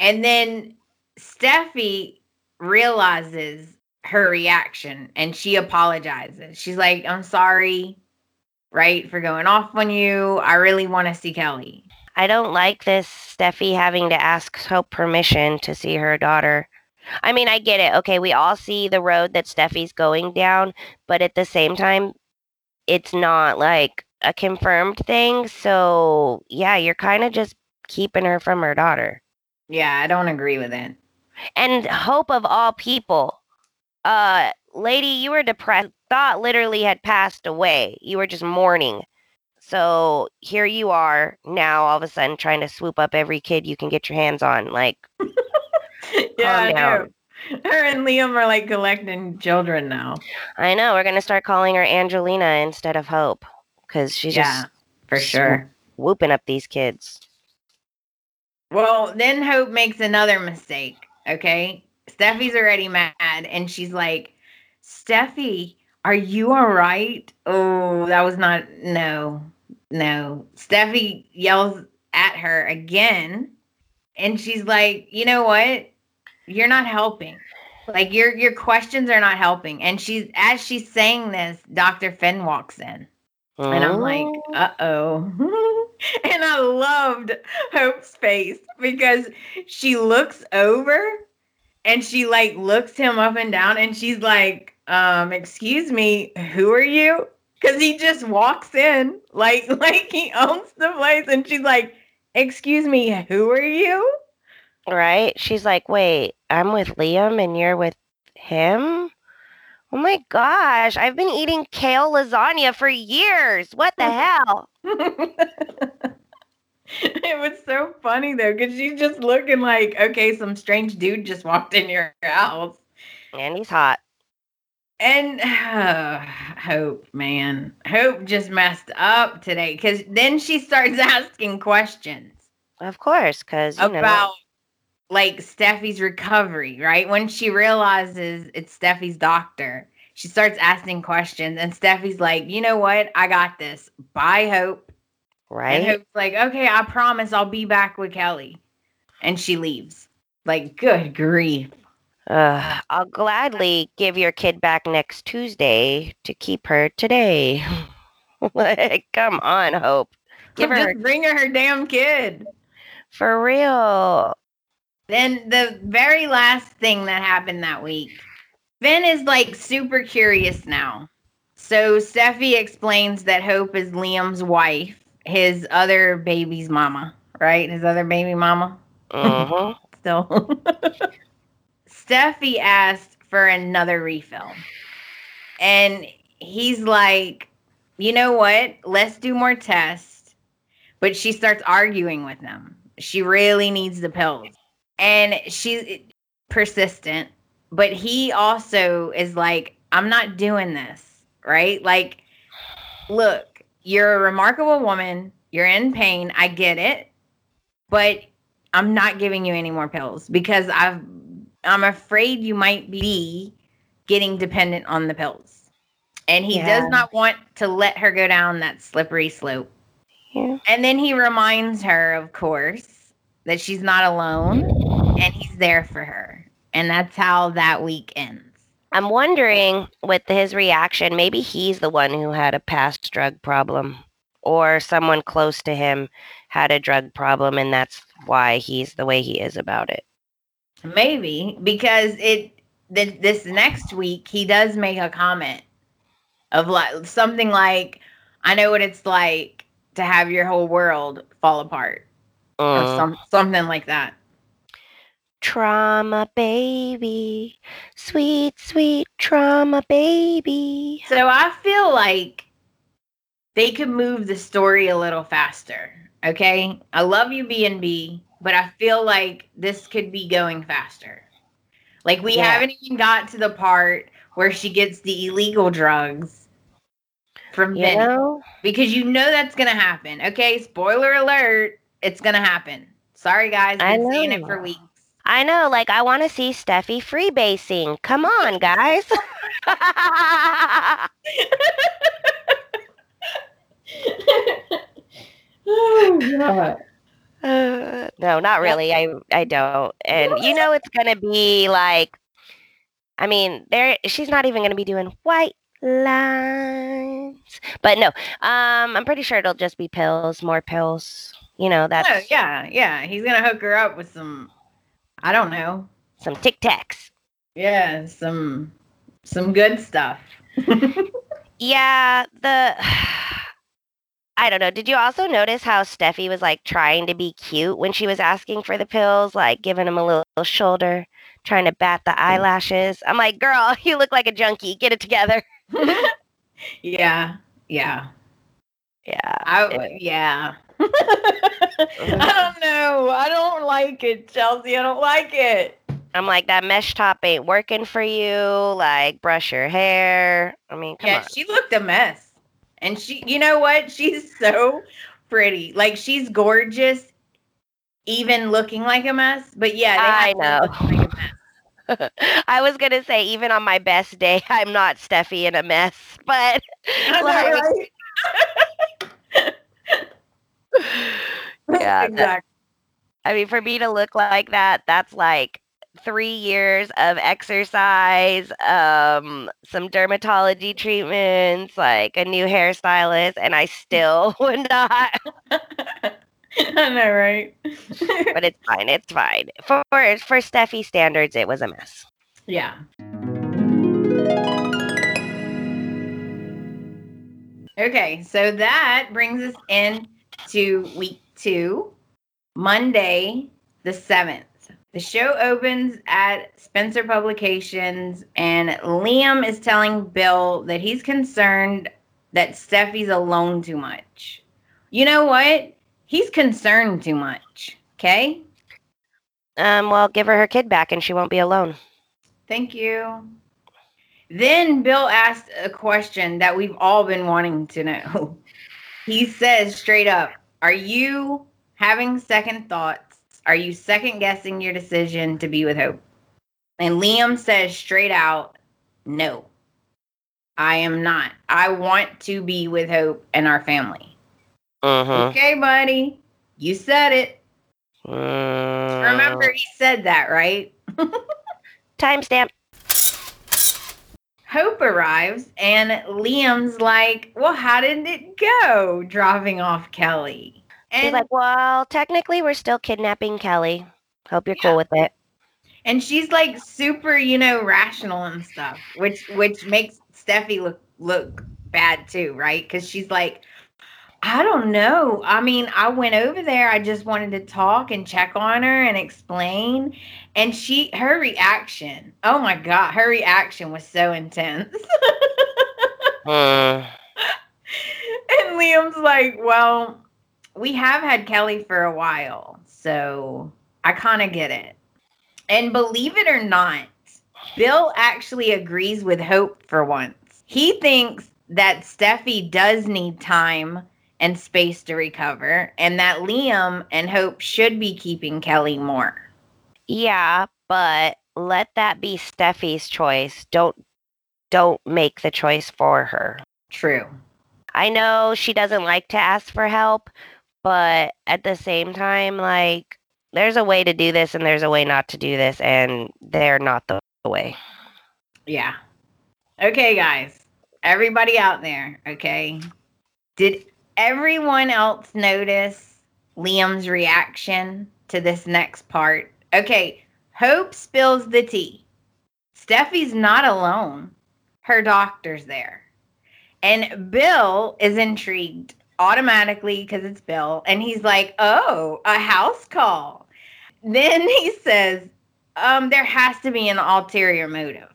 And then Steffy realizes her reaction and she apologizes. She's like, I'm sorry, right, for going off on you. I really want to see Kelly. I don't like this Steffy having to ask Hope permission to see her daughter. I mean, I get it. Okay, we all see the road that Steffy's going down, but at the same time, it's not like a confirmed thing. So, yeah, you're kind of just keeping her from her daughter. Yeah, I don't agree with it. And Hope of all people, uh, lady, you were depressed, thought literally had passed away. You were just mourning. So here you are now, all of a sudden, trying to swoop up every kid you can get your hands on. Like, yeah, calm down. Her and Liam are like collecting children now. I know. We're gonna start calling her Angelina instead of Hope because she's Yeah, just for sure. whooping up these kids. Well, then Hope makes another mistake. Okay. Steffy's already mad and she's like, Steffy, are you all right? Oh, that was not, no, no. Steffy yells at her again and she's like, you know what? You're not helping. Like your your questions are not helping. And she's as she's saying this, Dr. Finn walks in. And I'm like, uh oh. and I loved Hope's face because she looks over and she like looks him up and down and she's like, um, excuse me, who are you? Because he just walks in like like he owns the place and she's like, excuse me, who are you? right? She's like, wait, I'm with Liam and you're with him? Oh my gosh, I've been eating kale lasagna for years. What the hell? it was so funny though, because she's just looking like, okay, some strange dude just walked in your house. And he's hot. And Hope, man, Hope just messed up today because then she starts asking questions Of course, because you know, about like Steffy's recovery, right? When she realizes it's Steffy's doctor, she starts asking questions, and Steffy's like, you know what? I got this. Bye, Hope. And right? Hope's like, okay, I promise I'll be back with Kelly. And she leaves. Like, good grief. Ugh, I'll gladly give your kid back next Tuesday to keep her today. like, come on, Hope. Give her Just bring her her damn kid. for real. Then the very last thing that happened that week, Finn is like super curious now. So Steffy explains that Hope is Liam's wife, his other baby's mama, right? His other baby mama. hmm Still. Steffy asked for another refill. And he's like, you know what? Let's do more tests. But she starts arguing with him. She really needs the pills. And she's persistent. But he also is like, I'm not doing this. Right? Like, look, you're a remarkable woman. You're in pain. I get it. But I'm not giving you any more pills because I've I'm afraid you might be getting dependent on the pills. And he Yeah. does not want to let her go down that slippery slope. Yeah. And then he reminds her, of course, that she's not alone and he's there for her. And that's how that week ends. I'm wondering with his reaction, maybe he's the one who had a past drug problem or someone close to him had a drug problem and that's why he's the way he is about it. Maybe because it th- this next week he does make a comment of like something like, "I know what it's like to have your whole world fall apart," or Mm. some something like that. Trauma baby, sweet, sweet trauma baby. So I feel like they could move the story a little faster. Okay, I love you, B and B, but I feel like this could be going faster. Like we Yeah. haven't even got to the part where she gets the illegal drugs from You Vinny. know? because you know that's gonna happen. Okay, spoiler alert, it's gonna happen. Sorry guys, I've been saying it know. for weeks. I know, like I want to see Steffy freebasing. Come on, guys. oh god. Uh, no, not really. I I don't. And you know it's gonna be like I mean, there she's not even gonna be doing white lines. But no, um I'm pretty sure it'll just be pills, more pills. You know, that's Oh, yeah, yeah. He's gonna hook her up with some I don't know. some tic tacs. Yeah, some some good stuff. Yeah, the I don't know. Did you also notice how Steffy was like trying to be cute when she was asking for the pills, like giving him a little, shoulder, trying to bat the mm. eyelashes? I'm like, girl, you look like a junkie. Get it together. yeah, yeah. Yeah. I yeah. I don't know. I don't like it, Chelsey. I don't like it. I'm like, that mesh top ain't working for you. Like, brush your hair. I mean, come yeah, on. she looked a mess. And she, you know what? She's so pretty. Like she's gorgeous, even looking like a mess. But yeah, they I know. like a mess. I was gonna say, even on my best day, I'm not Steffy in a mess, but like, yeah, exactly. I mean, for me to look like that, that's like three years of exercise, um, some dermatology treatments, like a new hairstylist, and I still would not. I know, right? But it's fine. It's fine. For for Steffy standards, it was a mess. yeah. Okay, so that brings us in to week two, Monday, the 7th. The show opens at Spencer Publications, and Liam is telling Bill that he's concerned that Steffy's alone too much. You know what? He's concerned too much. Okay? Um, well, give her her kid back, and she won't be alone. Thank you. Then Bill asked a question that we've all been wanting to know. He says straight up, Are you having second thoughts? Are you second guessing your decision to be with Hope? And Liam says straight out, No, I am not. I want to be with Hope and our family. Mm-hmm. Okay, buddy. You said it. Mm. Remember, he said that, right? timestamp. Hope arrives and Liam's like, Well, how did it go dropping off Kelly? She's And, like, well, technically, we're still kidnapping Kelly. Hope you're Yeah. cool with it. and she's like super, you know, rational and stuff, which which makes Steffy look look bad too, right? Because she's like, I don't know. I mean, I went over there. I just wanted to talk and check on her and explain. And she, her reaction, oh my God, her reaction was so intense. Mm. and Liam's like, well, we have had Kelly for a while, so I kind of get it. And believe it or not, Bill actually agrees with Hope for once. He thinks that Steffy does need time and space to recover, and that Liam and Hope should be keeping Kelly more. Yeah, but let that be Steffy's choice. Don't don't make the choice for her. True. I know she doesn't like to ask for help, but at the same time, like there's a way to do this and there's a way not to do this, and they're not the way. Yeah. Okay, guys. Everybody out there, okay? Did everyone else notice Liam's reaction to this next part? Okay, Hope spills the tea. Steffy's not alone. Her doctor's there. And Bill is intrigued automatically because it's Bill. And he's like, oh, a house call. Then he says, um, there has to be an ulterior motive.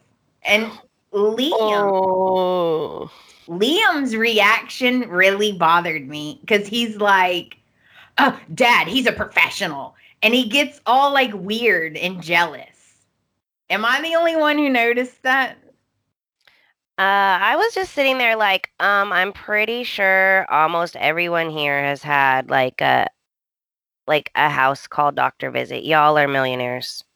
And Liam, Oh. Liam's reaction really bothered me because he's like, oh, Dad, he's a professional. And he gets all like weird and jealous. Am I the only one who noticed that? Uh, I was just sitting there like, um, I'm pretty sure almost everyone here has had like a like a house called doctor visit. Y'all are millionaires.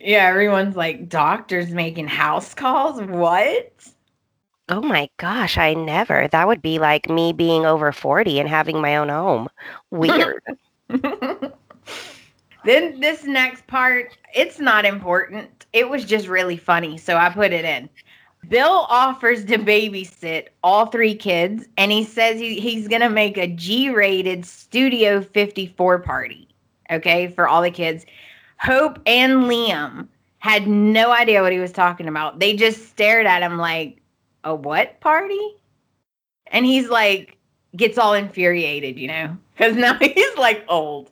Yeah, everyone's like, doctors making house calls? What? Oh my gosh, I never. That would be like me being over 40 and having my own home. Weird. then this next part, it's not important. It was just really funny, so I put it in. Bill offers to babysit all three kids, and he says he, he's going to make a G rated Studio 54 party, okay, for all the kids. Hope and Liam had no idea what he was talking about. They just stared at him like, a what party? And he's like, gets all infuriated, you know, because now he's like old.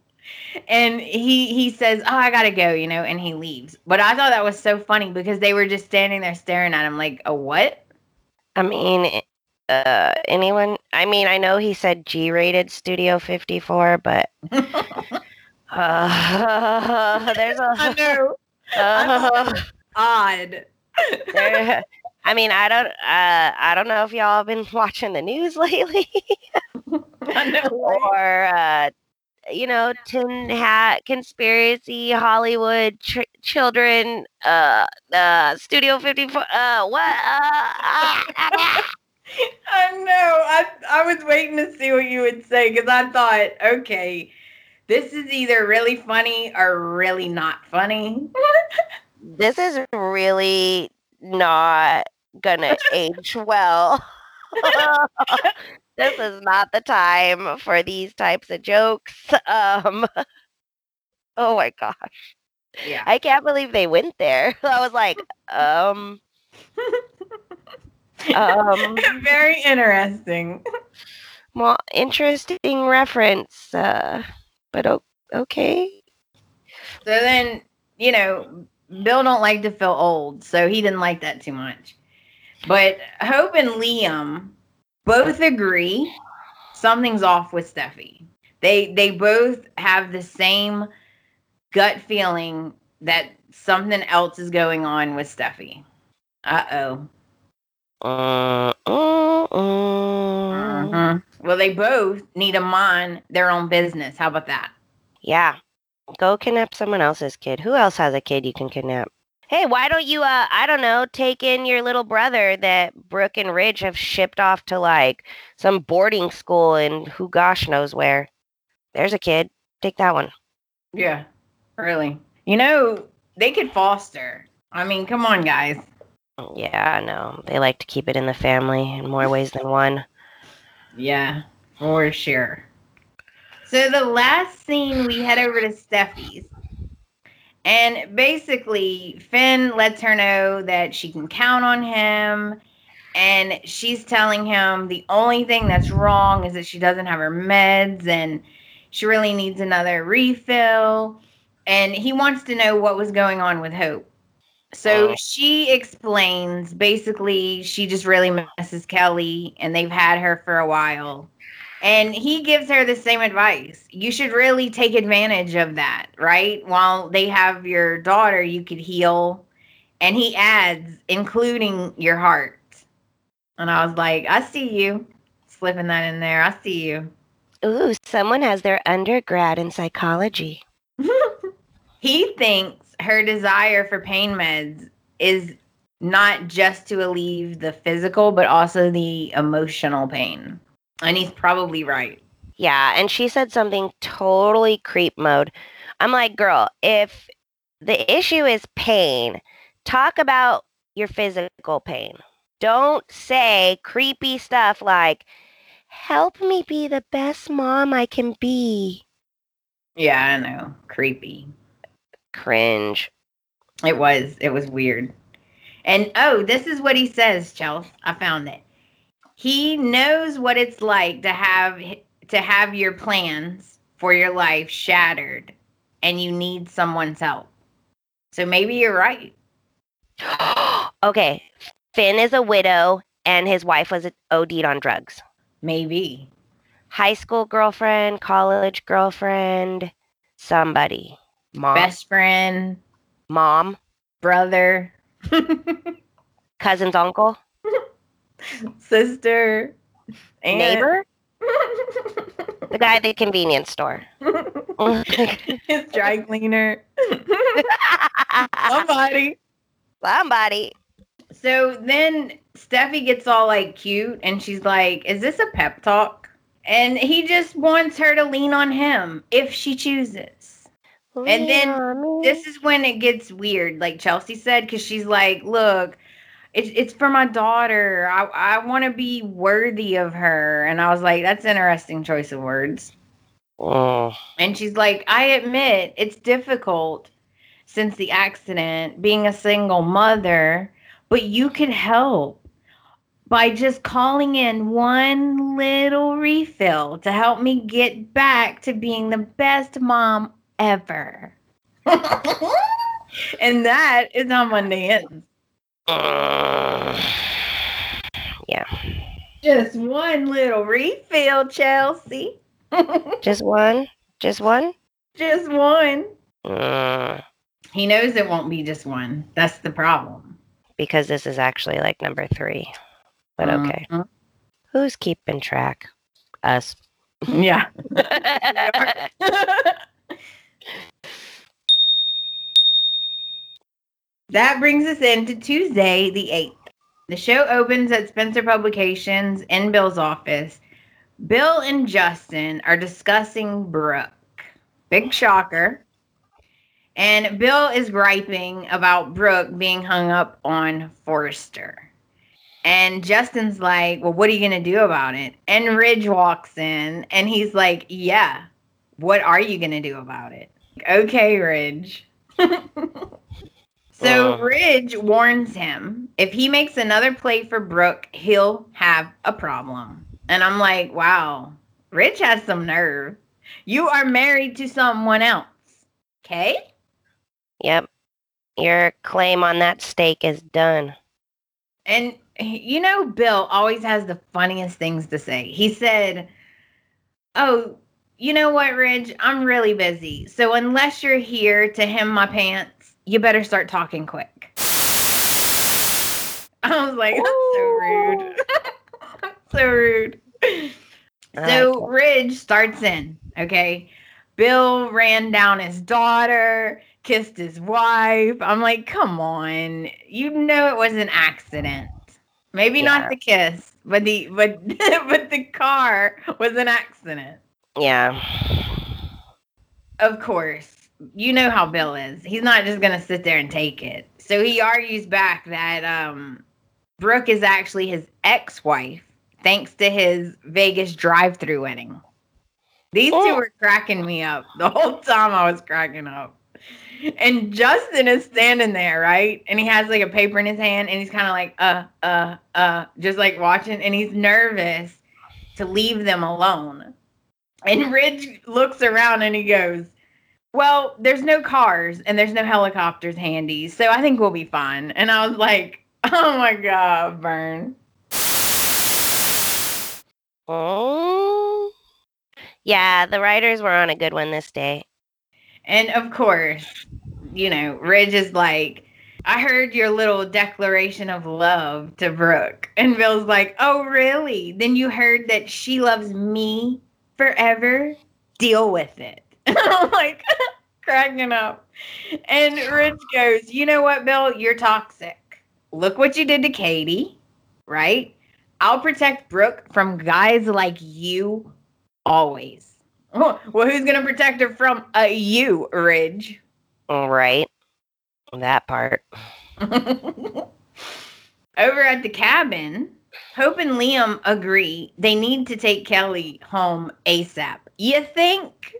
And he he says, "Oh, I gotta go," you know, and he leaves. But I thought that was so funny because they were just standing there staring at him like, "A what?" I mean, uh, anyone? I mean, I know he said G rated Studio 54, but Uh, there's I a. know. Uh, Odd. there, I mean, I don't. Uh, I don't know if y'all have been watching the news lately, I know. or uh, you know, tin hat conspiracy, Hollywood ch- children, uh, uh, Studio Fifty Four. Uh, what? Uh, ah, I know. I I was waiting to see what you would say because I thought, okay, this is either really funny or really not funny. this is really not gonna age well. this is not the time for these types of jokes. Um, oh my gosh, yeah. I can't believe they went there. I was like, um, um, Very interesting. well, interesting reference, uh, but o- okay. So then, you know, Bill don't like to feel old, so he didn't like that too much. But Hope and Liam both agree something's off with Steffy. They they both have the same gut feeling that something else is going on with Steffy. Uh oh. Uh. Well, they both need to mind their own business. How about that? Yeah. Go kidnap someone else's kid. Who else has a kid you can kidnap? Hey, why don't you uh I don't know, take in your little brother that Brooke and Ridge have shipped off to like some boarding school in who gosh knows where. There's a kid. Take that one. Yeah, really. You know, they could foster. I mean, come on, guys. Yeah, I know. They like to keep it in the family in more ways than one. Yeah, for sure. So the last scene, we head over to Steffy's. And basically, Finn lets her know that she can count on him. And she's telling him the only thing that's wrong is that she doesn't have her meds and she really needs another refill. And he wants to know what was going on with Hope. So Oh. she explains basically she just really misses Kelly and they've had her for a while. And he gives her the same advice. You should really take advantage of that, right? While they have your daughter, you could heal. And he adds, including your heart. And I was like, I see you slipping that in there. I see you. Ooh, someone has their undergrad in psychology. he thinks her desire for pain meds is not just to alleviate the physical, but also the emotional pain. And he's probably right. Yeah, and she said something totally creep mode. I'm like, girl, if the issue is pain, talk about your physical pain. Don't say creepy stuff like, help me be the best mom I can be. Yeah, I know. Creepy. Cringe. It was. It was weird. And oh, this is what he says, Chelsey. I found it. He knows what it's like to have to have your plans for your life shattered and you need someone's help. So maybe you're right. okay, Finn is a widow and his wife was OD'd on drugs. Maybe. High school girlfriend, college girlfriend, somebody. Mom. Best friend, Mom. brother, Cousin's uncle. Sister, aunt. Neighbor. The guy at the convenience store. his dry cleaner, somebody. Somebody. So then Steffy gets all like cute and she's like, Is this a pep talk? And he just wants her to lean on him if she chooses. And then This is when it gets weird, like Chelsey said, because she's like, Look, it's, it's for my daughter. I, I want to be worthy of her. And I was like, That's interesting choice of words. Oh. And she's like, I admit it's difficult since the accident, being a single mother, but you could help by just calling in one little refill to help me get back to being the best mom ever. and that is how Monday ends. Mm. Yeah. Just one little refill, Chelsey. Just one? Just one? just one. Mm, He knows it won't be just one. That's the problem. because this is actually like number three. But okay. Mhm. Who's keeping track? Us. Yeah. that brings us into Tuesday, the 8th. The show opens at Spencer Publications in Bill's office. Bill and Justin are discussing Brooke. Big shocker. And Bill is griping about Brooke being hung up on Forrester. And Justin's like, Well, what are you going to do about it? And Ridge walks in and he's like, Yeah, what are you going to do about it? Okay, Ridge. so Uh. Ridge warns him if he makes another play for Brooke, he'll have a problem. And I'm like, Wow, Ridge has some nerve. You are married to someone else. Okay? Yep. Your claim on that stake is done. And you know, Bill always has the funniest things to say. He said, Oh, you know what, Ridge? I'm really busy. So unless you're here to hem my pants, you better start talking quick. I was like, That's so rude. so rude. So Ridge starts in, okay? Bill ran down his daughter, kissed his wife. I'm like, come on. You know it was an accident. Maybe Yeah. not the kiss, but the but but the car was an accident. Yeah. Of course. You know how Bill is. He's not just gonna sit there and take it. So he argues back that um Brooke is actually his ex-wife, thanks to his Vegas drive-through wedding. These two were cracking me up the whole time I was cracking up. And Justin is standing there, right? And he has like a paper in his hand and he's kind of like, uh, uh, uh, just like watching, and he's nervous to leave them alone. And Ridge looks around and he goes, Well, there's no cars and there's no helicopters handy, so I think we'll be fine. And I was like, Oh my God, Burn. Oh. Yeah, the writers were on a good one this day. And of course, you know, Ridge is like, I heard your little declaration of love to Brooke. And Bill's like, Oh, really? Then you heard that she loves me forever? Deal with it. I'm like, cracking up. And Ridge goes, You know what, Bill? You're toxic. Look what you did to Katie, right? I'll protect Brooke from guys like you always. Well, who's gonna protect her from uh, you, Ridge? All right. That part. Over at the cabin, Hope and Liam agree they need to take Kelly home ASAP. You think?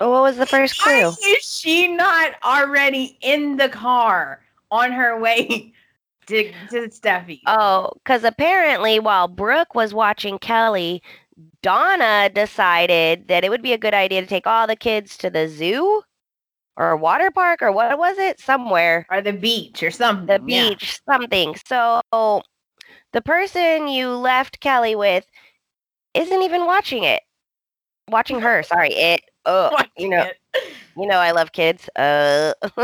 Oh, what was the first Why clue? is she not already in the car on her way to to Steffy? Oh, because apparently while Brooke was watching Kelly, Donna decided that it would be a good idea to take all the kids to the zoo or a water park or what was it? Somewhere. or the beach or something. The yeah. beach, something. So the person you left Kelly with isn't even watching it. Watching her, sorry, it. Oh, you know, you know I love kids. Uh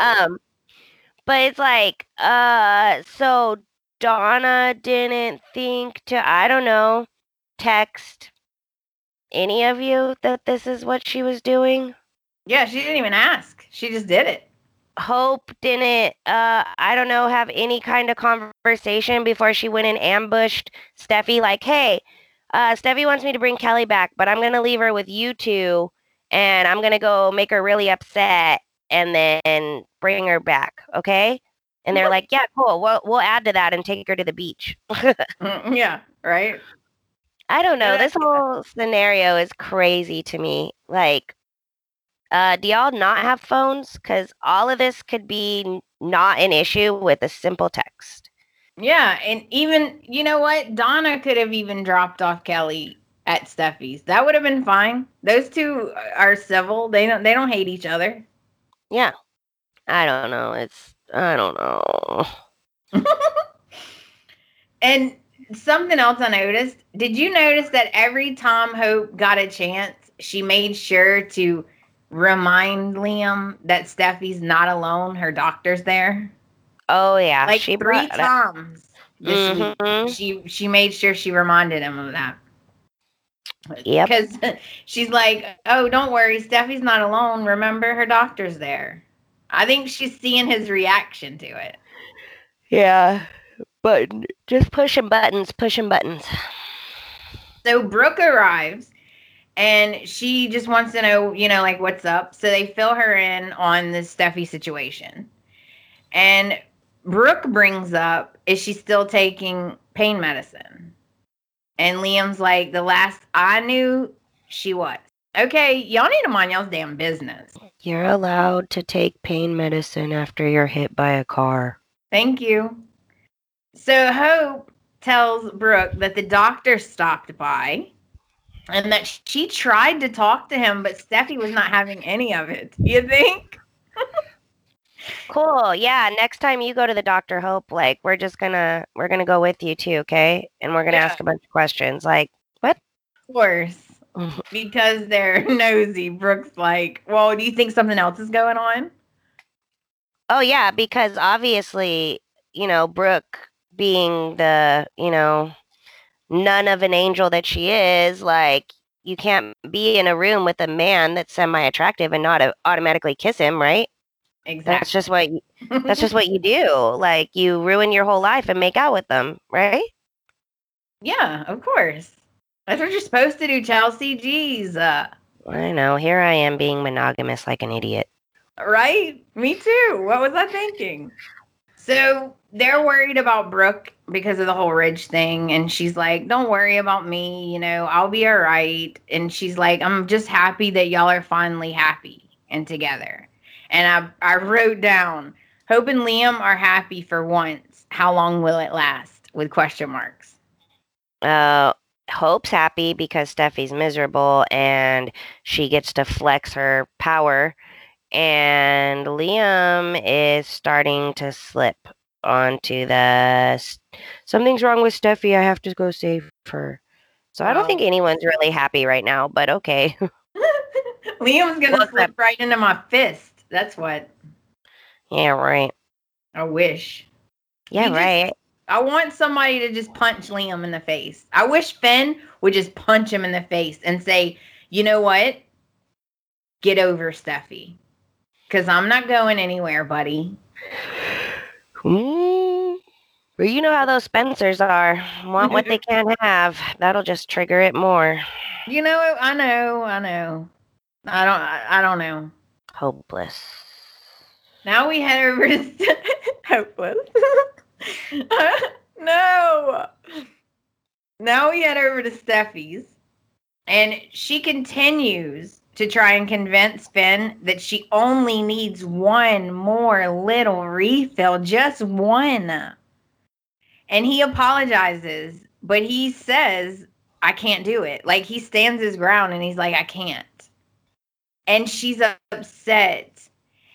um but it's like uh so donna didn't think to i don't know text any of you that this is what she was doing yeah, she didn't even ask. She just did it. hope didn't uh i don't know have any kind of conversation before she went and ambushed steffy like hey uh steffy wants me to bring kelly back but i'm gonna leave her with you two and i'm gonna go make her really upset and then bring her back okay? And they're like yeah cool we'll, we'll add to that and take her to the beach. Mm, yeah, right. i don't know this whole scenario is crazy to me like uh do y'all not have phones? Because all of this could be not an issue with a simple text. Yeah, and even you know what? Donna could have even dropped off Kelly at Steffy's. That would have been fine. Those two are civil. They don't they don't hate each other. Yeah. I don't know. It's I don't know. And something else I noticed. Did you notice that every time Hope got a chance, she made sure to remind Liam that Steffy's not alone. Her doctor's there. Oh yeah, Like she three times this week. Mhm. She she made sure she reminded him of that. Yep. Because she's like, oh, don't worry, Steffy's not alone. Remember, her doctor's there. I think she's seeing his reaction to it. Yeah, but just pushing buttons, pushing buttons. So Brooke arrives and she just wants to know, you know, like what's up. So they fill her in on the Steffy situation. And Brooke brings up, is she still taking pain medicine? And Liam's like, the last I knew, she was. Okay, y'all need to mind y'all's damn business. You're allowed to take pain medicine after you're hit by a car. Thank you. So Hope tells Brooke that the doctor stopped by and that she tried to talk to him, but Steffy was not having any of it. You think? Cool. Yeah. Next time you go to the doctor, Hope, like we're just gonna we're gonna go with you too, okay? And we're gonna Yeah. ask a bunch of questions. Like, what? Of course. Because they're nosy. Brooks like, well, do you think something else is going on? Oh yeah, because obviously, you know, Brooke being the, you know, none of an angel that she is, like you can't be in a room with a man that's semi-attractive and not automatically kiss him, right? That's Exactly. just what you, that's just what you do. Like you ruin your whole life and make out with them, right? yeah, of course. That's what you're supposed to do, Chelsey. Jeez. Uh, I know. Here I am being monogamous like an idiot. Right? Me too. What was I thinking? So they're worried about Brooke because of the whole Ridge thing. And she's like, Don't worry about me. You know, I'll be all right. And she's like, I'm just happy that y'all are finally happy and together. And I, I wrote down, Hope and Liam are happy for once. How long will it last? With question marks. Uh, Hope's happy because Steffy's miserable and she gets to flex her power. And Liam is starting to slip onto the something's wrong with Steffy. I have to go save her. So I don't think anyone's really happy right now, but okay. Liam's going to Look, slip right into my fist. That's what yeah, right. I wish. Yeah, just- right. I want somebody to just punch Liam in the face. I wish Finn would just punch him in the face and say, you know what? Get over Steffy. Because I'm not going anywhere, buddy. Mm. But you know how those Spencers are. Want what they can't have. That'll just trigger it more. You know, I know, I know. I don't, I, I don't know. Hopeless. Now we head over to hopeless. no. Now we head over to Steffy's, and she continues to try and convince Finn that she only needs one more little refill, just one. And he apologizes, but he says, I can't do it. Like he stands his ground and he's like, I can't. And she's upset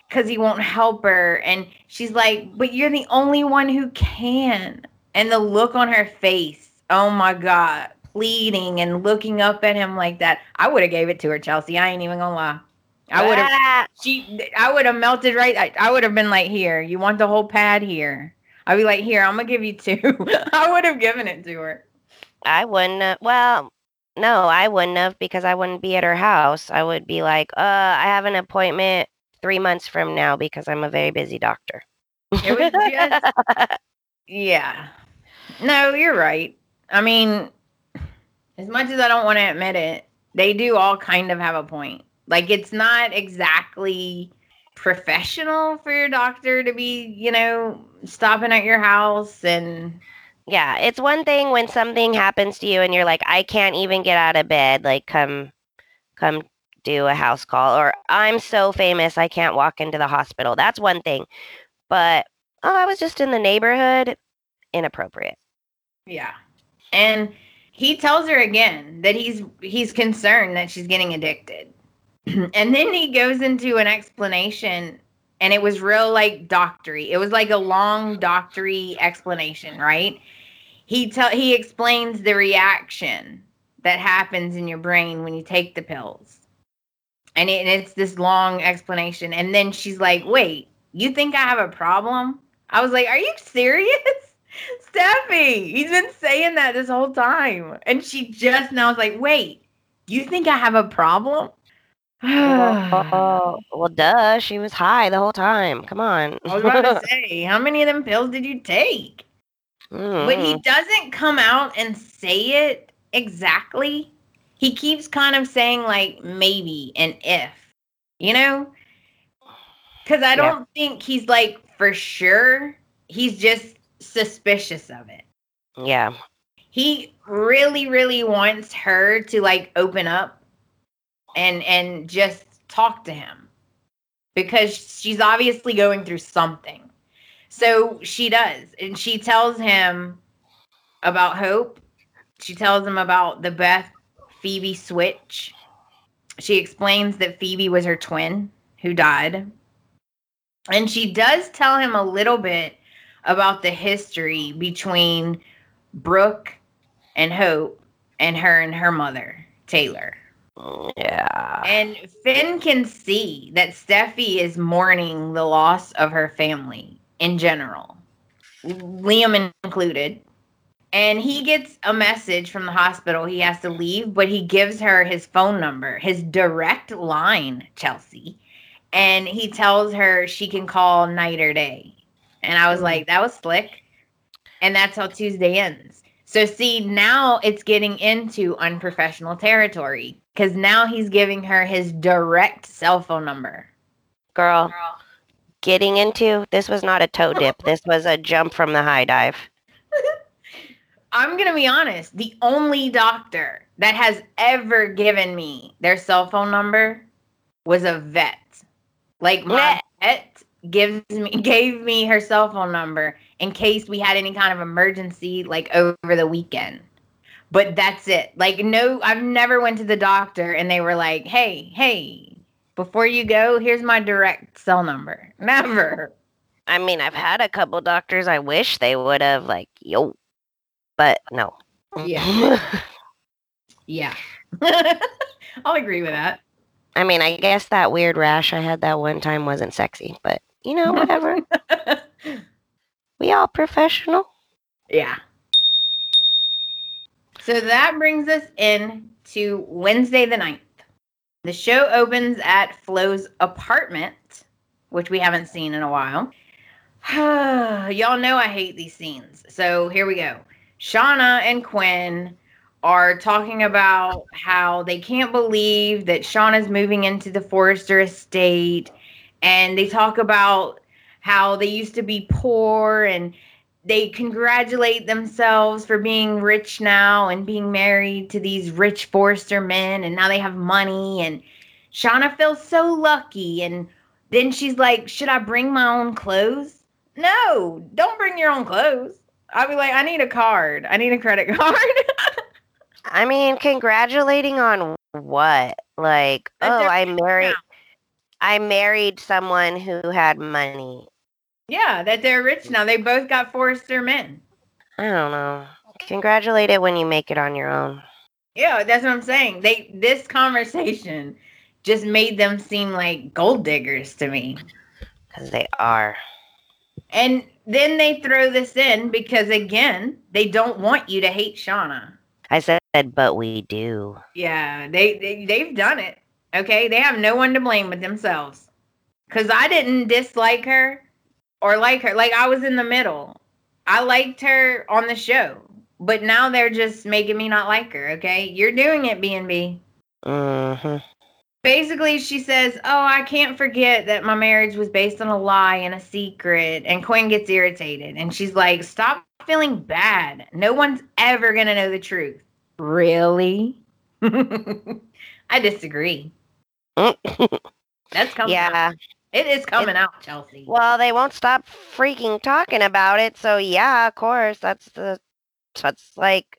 because he won't help her. And she's like, But you're the only one who can. And the look on her face, oh my God, pleading and looking up at him like that. I would have gave it to her, Chelsey. I ain't even gonna lie. I would have Ah, she I would have melted right. I, I would have been like, here, you want the whole pad here. I'd be like, here, I'm gonna give you two. I would have given it to her. I wouldn't. Have, well, no, I wouldn't have because I wouldn't be at her house. I would be like, uh, I have an appointment three months from now because I'm a very busy doctor. It was just Yeah. No, you're right. I mean, as much as I don't want to admit it, they do all kind of have a point. Like it's not exactly professional for your doctor to be, you know, stopping at your house and yeah, it's one thing when something happens to you and you're like, I can't even get out of bed. Like, come, come do a house call, or I'm so famous I can't walk into the hospital. That's one thing. But oh, I was just in the neighborhood. Inappropriate. yeah. And he tells her again that he's he's concerned that she's getting addicted. and then he goes into an explanation and it was real like doctory. It was like a long doctory explanation, right? He tell he explains the reaction that happens in your brain when you take the pills. And, it, and it's this long explanation. And then she's like, wait, you think I have a problem? I was like, are you serious? Steffy, he's been saying that this whole time. And she just now was like, wait, you think I have a problem? well, well, duh. She was high the whole time. Come on. I was about to say, how many of them pills did you take? But he Mm. doesn't come out and say it exactly. He keeps kind of saying like maybe and if, you know? Because I don't think he's like for sure. He's just suspicious of it. yeah. He really, really wants her to like open up and and just talk to him because she's obviously going through something. So she does, and she tells him about hope. She tells him about the Beth Phoebe switch. She explains that Phoebe was her twin who died. And she does tell him a little bit about the history between Brooke and Hope and her and her mother, Taylor. Yeah. And Finn can see that Steffy is mourning the loss of her family in general, Liam included. And he gets a message from the hospital. He has to leave, but he gives her his phone number, his direct line, Chelsey. And he tells her she can call night or day. And I was like, that was slick. And that's how Tuesday ends. So, see, now it's getting into unprofessional territory because now he's giving her his direct cell phone number. Girl, getting into this was not a toe dip. This was a jump from the high dive. I'm going to be honest. The only doctor that has ever given me their cell phone number was a vet. Like my vet gives me gave me her cell phone number in case we had any kind of emergency like over the weekend. But that's it. Like no, I've never went to the doctor and they were like, "Hey, hey, before you go, here's my direct cell number." Never. I mean, I've had a couple doctors I wish they would have, like, yo. But no. Yeah. Yeah. I'll agree with that. I mean, I guess that weird rash I had that one time wasn't sexy, but you know, whatever. we all professional. Yeah. So that brings us in to Wednesday the 9th. The show opens at Flo's apartment, which we haven't seen in a while. Y'all know I hate these scenes. So here we go. Shauna and Quinn are talking about how they can't believe that Shauna's moving into the Forrester estate. And they talk about how they used to be poor and they congratulate themselves for being rich now and being married to these rich Forrester men and now they have money and Shauna feels so lucky and then she's like, "Should I bring my own clothes?" No, don't bring your own clothes. I'll be like, "I need a card. I need a credit card." I mean, congratulating on what? Like, oh, I married. I married someone who had money. Yeah, that they're rich now. They both got Forrester men. I don't know. Congratulate it when you make it on your own. Yeah, that's what I'm saying. They this conversation just made them seem like gold diggers to me. Because they are. And then they throw this in because again, they don't want you to hate Shauna. I said, but we do. Yeah, they, they they've done it. Okay, they have no one to blame but themselves. Cause I didn't dislike her or like her. Like I was in the middle. I liked her on the show, but now they're just making me not like her. Okay, you're doing it, B and B. hmm basically she says oh i can't forget that my marriage was based on a lie and a secret and quinn gets irritated and she's like stop feeling bad no one's ever gonna know the truth really i disagree that's coming out. yeah. It is coming out chelsey Well, they won't stop freaking talking about it. So yeah, of course, that's the that's like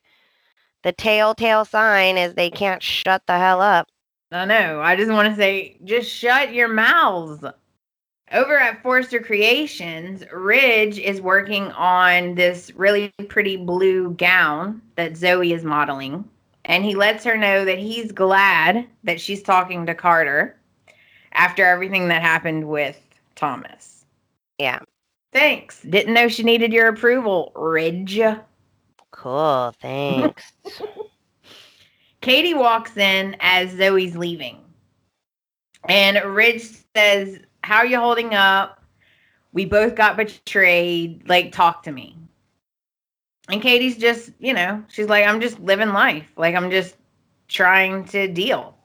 the telltale sign is they can't shut the hell up. I know. I just want to say, just shut your mouths. Over at Forrester Creations, Ridge is working on this really pretty blue gown that Zoe is modeling. And he lets her know that he's glad that she's talking to Carter after everything that happened with Thomas. Yeah. Thanks. Didn't know she needed your approval, Ridge. Cool. Thanks. Katie walks in as Zoe's leaving. And Ridge says, How are you holding up? We both got betrayed. Like, talk to me. And Katie's just, you know, she's like, I'm just living life. Like, I'm just trying to deal.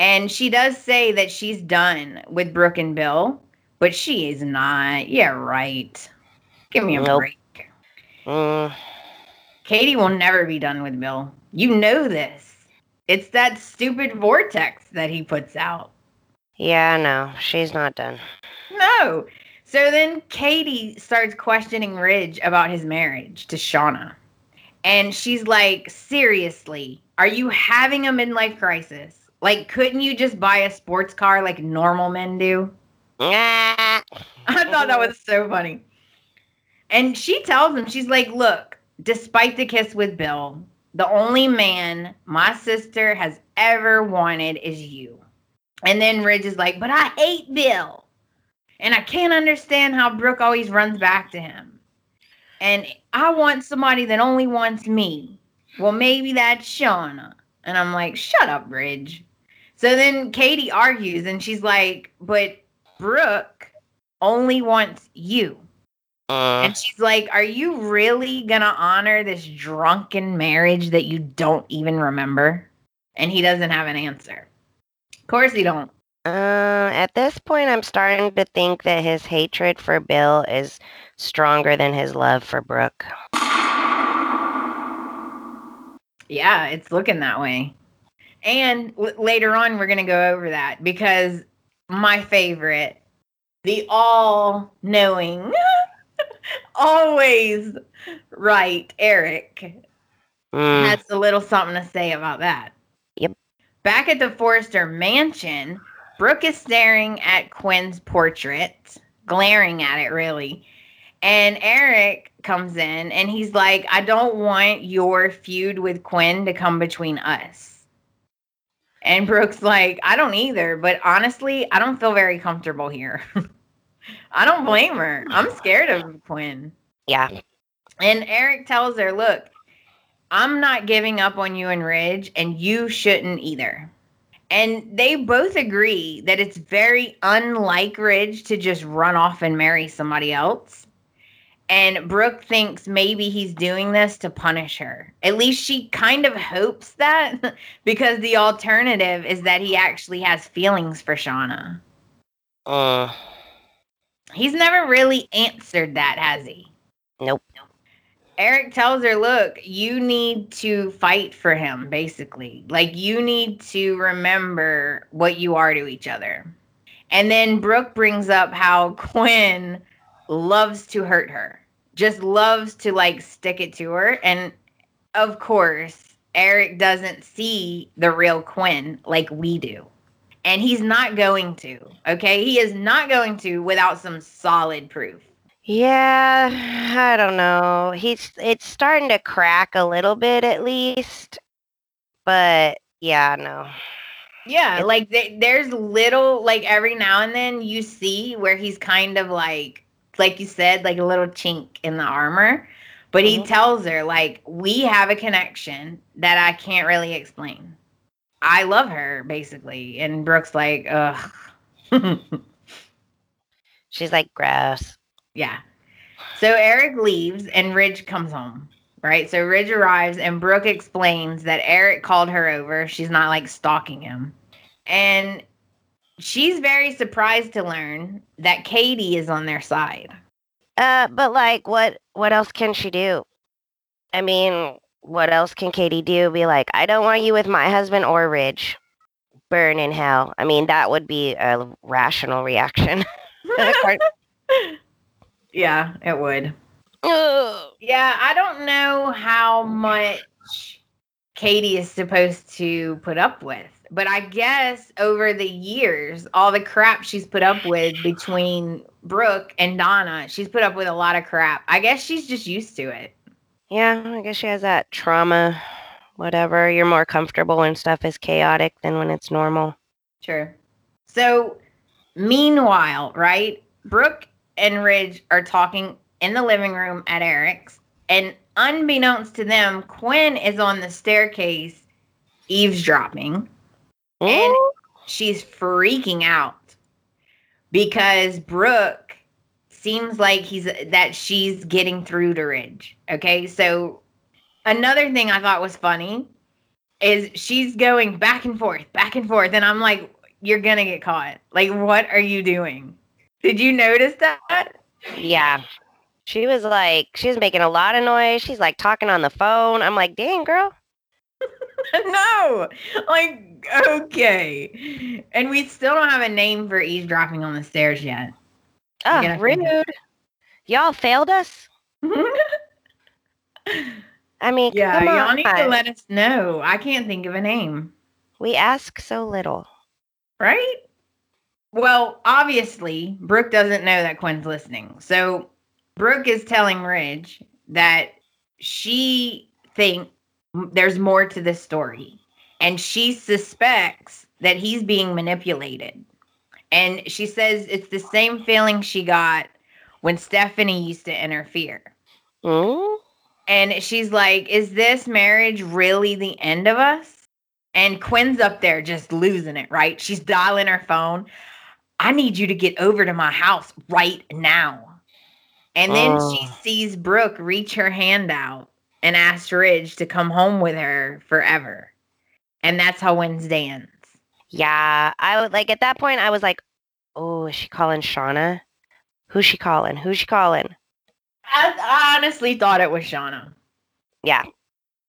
And she does say that she's done with Brooke and Bill, but she is not. Yeah, right. Give me a Nope. break. Mm, Katie will never be done with Bill. You know this. It's that stupid vortex that he puts out. yeah, no, she's not done. No. So then Katie starts questioning Ridge about his marriage to Shauna. And she's like, seriously, are you having a midlife crisis? Like, couldn't you just buy a sports car like normal men do? I thought that was so funny. And she tells him, she's like, look, despite the kiss with Bill, the only man my sister has ever wanted is you. And then Ridge is like, but I hate Bill. And I can't understand how Brooke always runs back to him. And I want somebody that only wants me. Well, maybe that's Shauna. And I'm like, shut up, Ridge. So then Katie argues and she's like, but Brooke only wants you. mm, And she's like, Are you really going to honor this drunken marriage that you don't even remember? And he doesn't have an answer. Of course, he don't. Uh, at this point, I'm starting to think that his hatred for Bill is stronger than his love for Brooke. Yeah, it's looking that way. And w- later on, we're going to go over that because my favorite, the all knowing, always right, Eric, Mm, has a little something to say about that. Yep. Back at the Forrester mansion, Brooke is staring at Quinn's portrait, glaring at it really. And Eric comes in and he's like, I don't want your feud with Quinn to come between us. And Brooke's like, I don't either, but honestly, I don't feel very comfortable here. I don't blame her. I'm scared of Quinn. yeah. And Eric tells her, Look, I'm not giving up on you and Ridge, and you shouldn't either. And they both agree that it's very unlike Ridge to just run off and marry somebody else. And Brooke thinks maybe he's doing this to punish her. At least she kind of hopes that because the alternative is that he actually has feelings for Shauna. Uh He's never really answered that, has he? nope. Eric tells her, look, you need to fight for him, basically. Like, you need to remember what you are to each other. And then Brooke brings up how Quinn loves to hurt her, just loves to like stick it to her. And of course, Eric doesn't see the real Quinn like we do. And he's not going to, okay? He is not going to without some solid proof. Yeah, I don't know. He's it's starting to crack a little bit at least. But yeah, no. Yeah, like th- there's little like every now and then you see where he's kind of like like you said like a little chink in the armor, but he Mhm. tells her like we have a connection that I can't really explain. I love her basically, and Brooke's like, ugh. She's like gross. Yeah. So Eric leaves and Ridge comes home. Right. So Ridge arrives and Brooke explains that Eric called her over. She's not like stalking him. And she's very surprised to learn that Katie is on their side. Uh, but like, what what else can she do? I mean, what else can Katie do? Be like, I don't want you with my husband or Ridge. Burn in hell. I mean, that would be a rational reaction. yeah, it would. Ugh. Yeah, I don't know how much Katie is supposed to put up with, but I guess over the years, all the crap she's put up with between Brooke and Donna, she's put up with a lot of crap. I guess she's just used to it. yeah, I guess she has that trauma. Whatever. You're more comfortable when stuff is chaotic than when it's normal. Sure. So, meanwhile, right, Brooke and Ridge are talking in the living room at Eric's, and unbeknownst to them, Quinn is on the staircase eavesdropping. And oh. she's freaking out because Brooke seems like he's that she's getting through to Ridge. Okay, so another thing I thought was funny is she's going back and forth, back and forth, and I'm like, you're gonna get caught. Like, what are you doing? Did you notice that? Yeah. She was like, she was making a lot of noise. She's like talking on the phone. I'm like, dang, girl. no, like, okay. And we still don't have a name for eavesdropping on the stairs yet. Oh, rude. Y'all failed us? I mean, yeah, come y'all on. need to let us know. I can't think of a name. we ask so little. right? Well, obviously, Brooke doesn't know that Quinn's listening. So Brooke is telling Ridge that she thinks there's more to this story. And she suspects that he's being manipulated. And she says it's the same feeling she got when Stephanie used to interfere. Mm? And she's like, Is this marriage really the end of us? And Quinn's up there just losing it, right? She's dialing her phone. I need you to get over to my house right now. And then she Oh. sees Brooke reach her hand out and ask Ridge to come home with her forever. And that's how Wednesday ends. Yeah, I would like at that point. I was like, "Oh, is she calling Shauna? Who's she calling? Who's she calling?" I, I honestly thought it was Shauna. Yeah,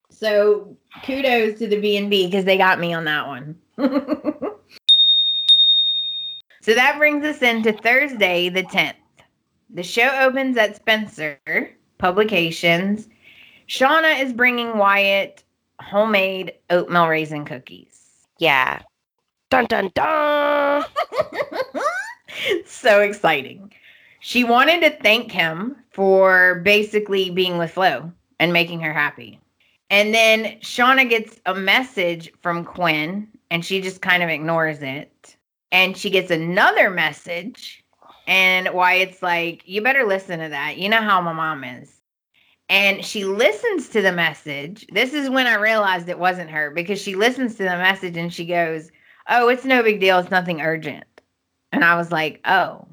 So kudos to the B and B because they got me on that one. so that brings us into Thursday the tenth. The show opens at Spencer Publications. Shauna is bringing Wyatt homemade oatmeal raisin cookies. yeah. Dun dun dun. so exciting. She wanted to thank him for basically being with Flo and making her happy. And then Shauna gets a message from Quinn and she just kind of ignores it. And she gets another message. And Wyatt's like, You better listen to that. You know how my mom is. And she listens to the message. This is when I realized it wasn't her because she listens to the message and she goes, Oh, it's no big deal. It's nothing urgent. And I was like, Oh,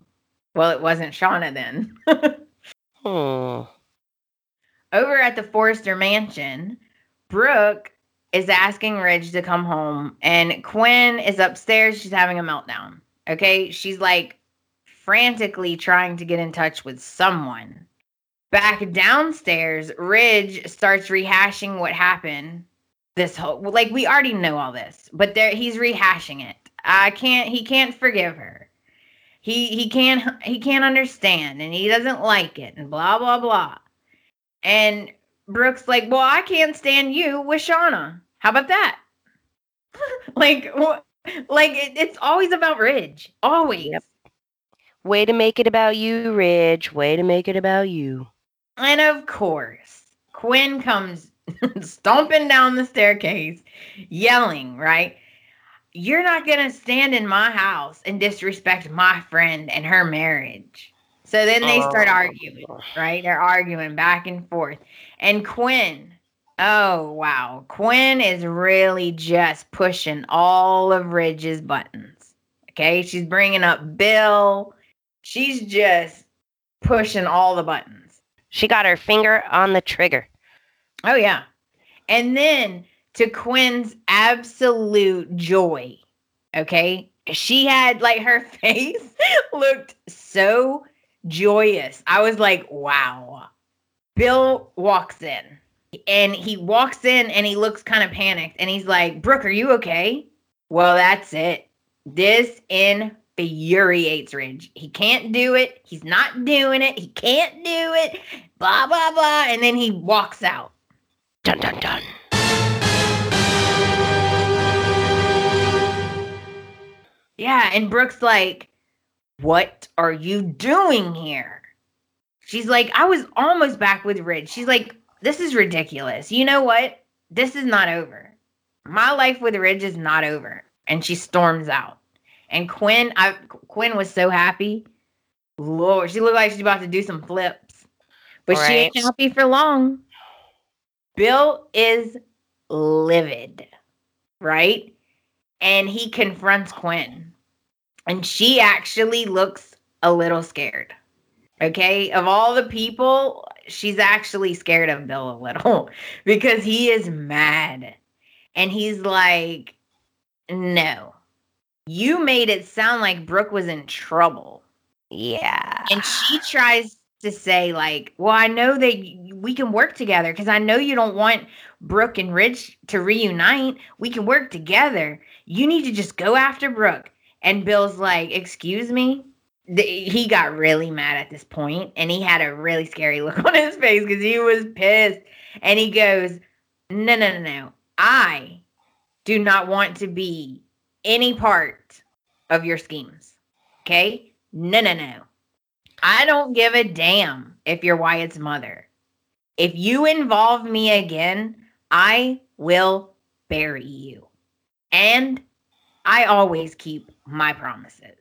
well, it wasn't Shauna then. Over at the Forrester Mansion, Brooke is asking Ridge to come home, and Quinn is upstairs. She's having a meltdown. Okay. She's like frantically trying to get in touch with someone. Back downstairs, Ridge starts rehashing what happened. This whole, like, we already know all this, but there he's rehashing it. I can't, he can't forgive her. He he can't he can't understand and he doesn't like it and blah blah blah. And Brooks like, "Well, I can't stand you with Shauna. How about that?" like, wh- like it, it's always about Ridge. Always. Yep. Way to make it about you, Ridge. Way to make it about you. And of course, Quinn comes stomping down the staircase, yelling, right? You're not going to stand in my house and disrespect my friend and her marriage. So then they start Oh. arguing, right? They're arguing back and forth. And Quinn, oh, wow. Quinn is really just pushing all of Ridge's buttons. Okay. She's bringing up Bill. She's just pushing all the buttons. She got her finger on the trigger. Oh yeah. And then to Quinn's absolute joy, okay? She had like her face looked so joyous. I was like, wow. Bill walks in and he walks in and he looks kind of panicked and he's like, Brooke, are you okay? Well, that's it. This infuriates Ridge. He can't do it. He's not doing it. He can't do it. Blah, blah, blah. And then he walks out. Dun dun dun. Yeah, and Brooke's like, What are you doing here? She's like, I was almost back with Ridge. She's like, This is ridiculous. You know what? This is not over. My life with Ridge is not over. And she storms out. And Quinn, I Quinn was so happy. Lord, she looked like she's about to do some flips. But she ain't happy for long. Bill is livid, right? And he confronts Quinn. And she actually looks a little scared. Okay. Of all the people, she's actually scared of Bill a little because he is mad. And he's like, no, you made it sound like Brooke was in trouble. Yeah. And she tries to say, like, well, I know that we can work together because I know you don't want Brooke and Ridge to reunite. We can work together. You need to just go after Brooke. And Bill's like, excuse me? He got really mad at this point and he had a really scary look on his face because he was pissed. And he goes, no, no, no, no. I do not want to be any part of your schemes. Okay? No, no, no. I don't give a damn if you're Wyatt's mother. If you involve me again, I will bury you. And I always keep my promises.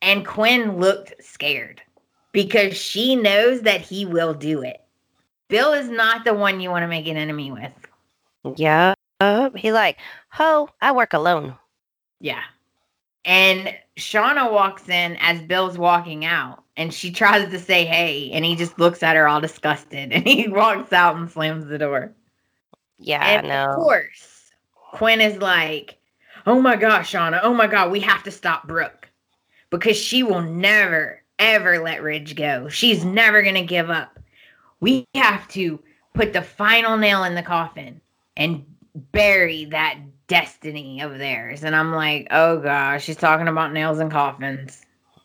And Quinn looked scared because she knows that he will do it. Bill is not the one you want to make an enemy with. Yeah. He like, ho, I work alone. Yeah. And Shauna walks in as Bill's walking out and she tries to say hey and he just looks at her all disgusted and he walks out and slams the door. Yeah, and no. of course, Quinn is like, "Oh my gosh, Shauna! Oh my god, we have to stop Brooke because she will never ever let Ridge go. She's never gonna give up. We have to put the final nail in the coffin and bury that destiny of theirs." And I'm like, "Oh gosh, she's talking about nails and coffins.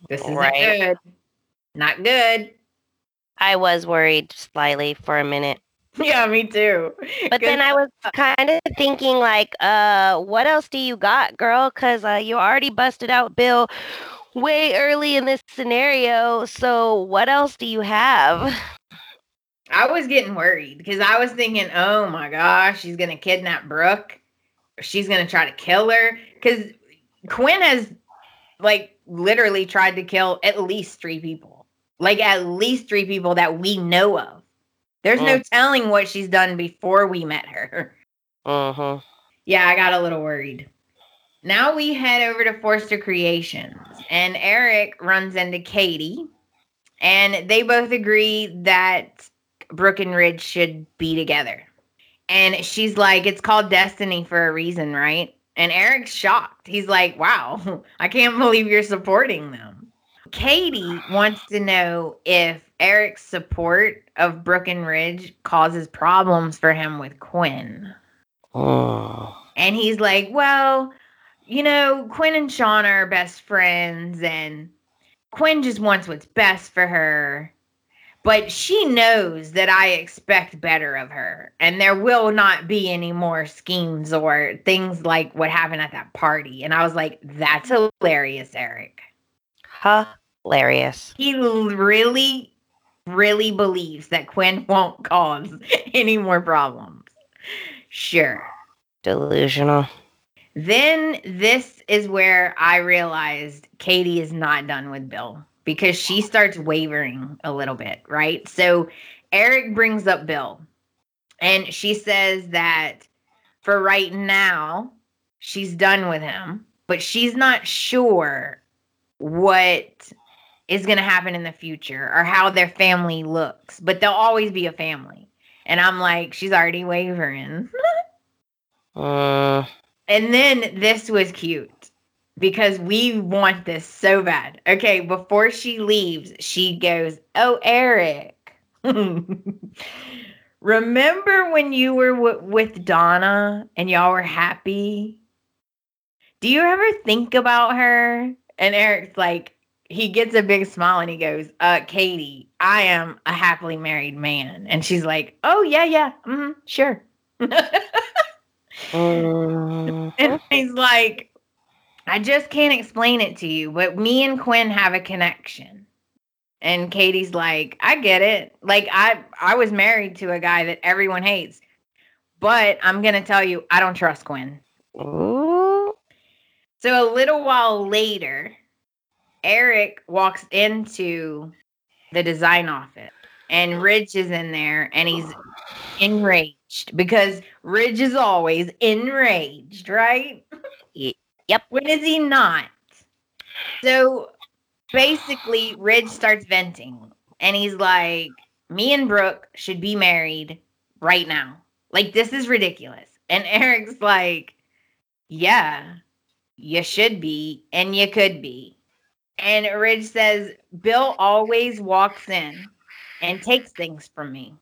This isn't Right. good. Not good." I was worried slightly for a minute. Yeah, me too. But then I was kind of thinking, like, uh, what else do you got, girl? Because uh, you already busted out Bill way early in this scenario. So what else do you have? I was getting worried because I was thinking, oh my gosh, she's gonna kidnap Brooke. She's gonna try to kill her. Because Quinn has like literally tried to kill at least three people. Like at least three people that we know of. There's no telling what she's done before we met her. Mm-hmm. Yeah, I got a little worried. Now we head over to Forrester Creations, and Eric runs into Katie, and they both agree that Brooke and Ridge should be together. And she's like, It's called destiny for a reason, right? And Eric's shocked. He's like, Wow, I can't believe you're supporting them. Katie wants to know if Eric's support of Brooke and Ridge causes problems for him with Quinn. Mm. And he's like, Well, you know, Quinn and Sean are best friends, and Quinn just wants what's best for her. But she knows that I expect better of her, and there will not be any more schemes or things like what happened at that party. And I was like, That's hilarious, Eric. Hilarious. He really, really believes that Quinn won't cause any more problems. Sure. Delusional. Then this is where I realized Katie is not done with Bill because she starts wavering a little bit, right? So Eric brings up Bill and she says that for right now, she's done with him, but she's not sure what is going to happen in the future or how their family looks, but they'll always be a family. And I'm like, she's already wavering. Mm. And then this was cute because we want this so bad. Okay, before she leaves, she goes, Oh, Eric, remember when you were w- with Donna and y'all were happy? Do you ever think about her? And Eric's like, he gets a big smile and he goes, uh, Katie, I am a happily married man. And she's like, Oh, yeah, yeah, hmm sure. Mm. And he's like, I just can't explain it to you, but me and Quinn have a connection. And Katie's like, I get it. Like I I was married to a guy that everyone hates. But I'm going to tell you I don't trust Quinn. Ooh. So a little while later, Eric walks into the design office and Ridge is in there and he's enraged because Ridge is always enraged, right? Ye- yep. When is he not? So basically, Ridge starts venting and he's like, Me and Brooke should be married right now. Like, this is ridiculous. And Eric's like, Yeah, you should be and you could be. And Ridge says, Bill always walks in and takes things from me.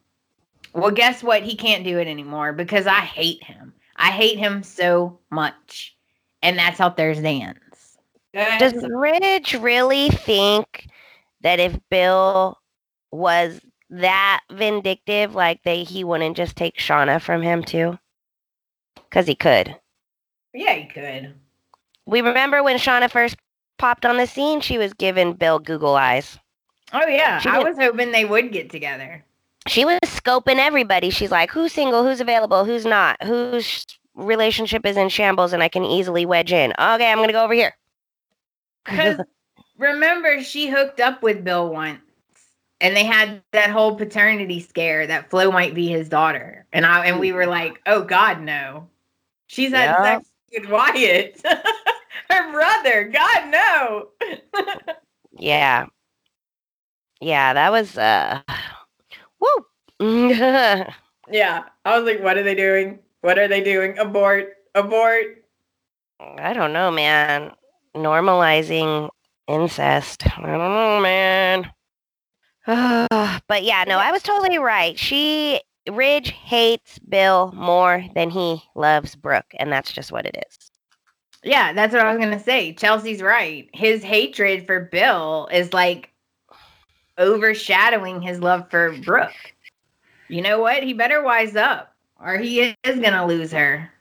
Well, guess what? He can't do it anymore because I hate him. I hate him so much. And that's how Thursday ends. Does Ridge really think that if Bill was that vindictive, like they he wouldn't just take Shauna from him too? Because he could. yeah, he could. We remember when Shauna first popped on the scene, she was giving Bill Google eyes. Oh, yeah. She I was hoping they would get together. She was scoping everybody. She's like, who's single, who's available, who's not, whose relationship is in shambles, and I can easily wedge in. Okay, I'm gonna go over here. Because remember, she hooked up with Bill once. And they had that whole paternity scare that Flo might be his daughter. And I and we were like, oh God, no. She's had Yeah. sex with Wyatt. Her brother. God no. Yeah. Yeah, that was uh woo. Yeah. I was like, what are they doing? What are they doing? Abort. Abort. I don't know, man. Normalizing incest. I don't know, man. but yeah, no, I was totally right. She Ridge hates Bill more than he loves Brooke, and that's just what it is. Yeah, that's what I was gonna say. Chelsey's right. His hatred for Bill is like overshadowing his love for Brooke. You know what? He better wise up, or he is gonna lose her.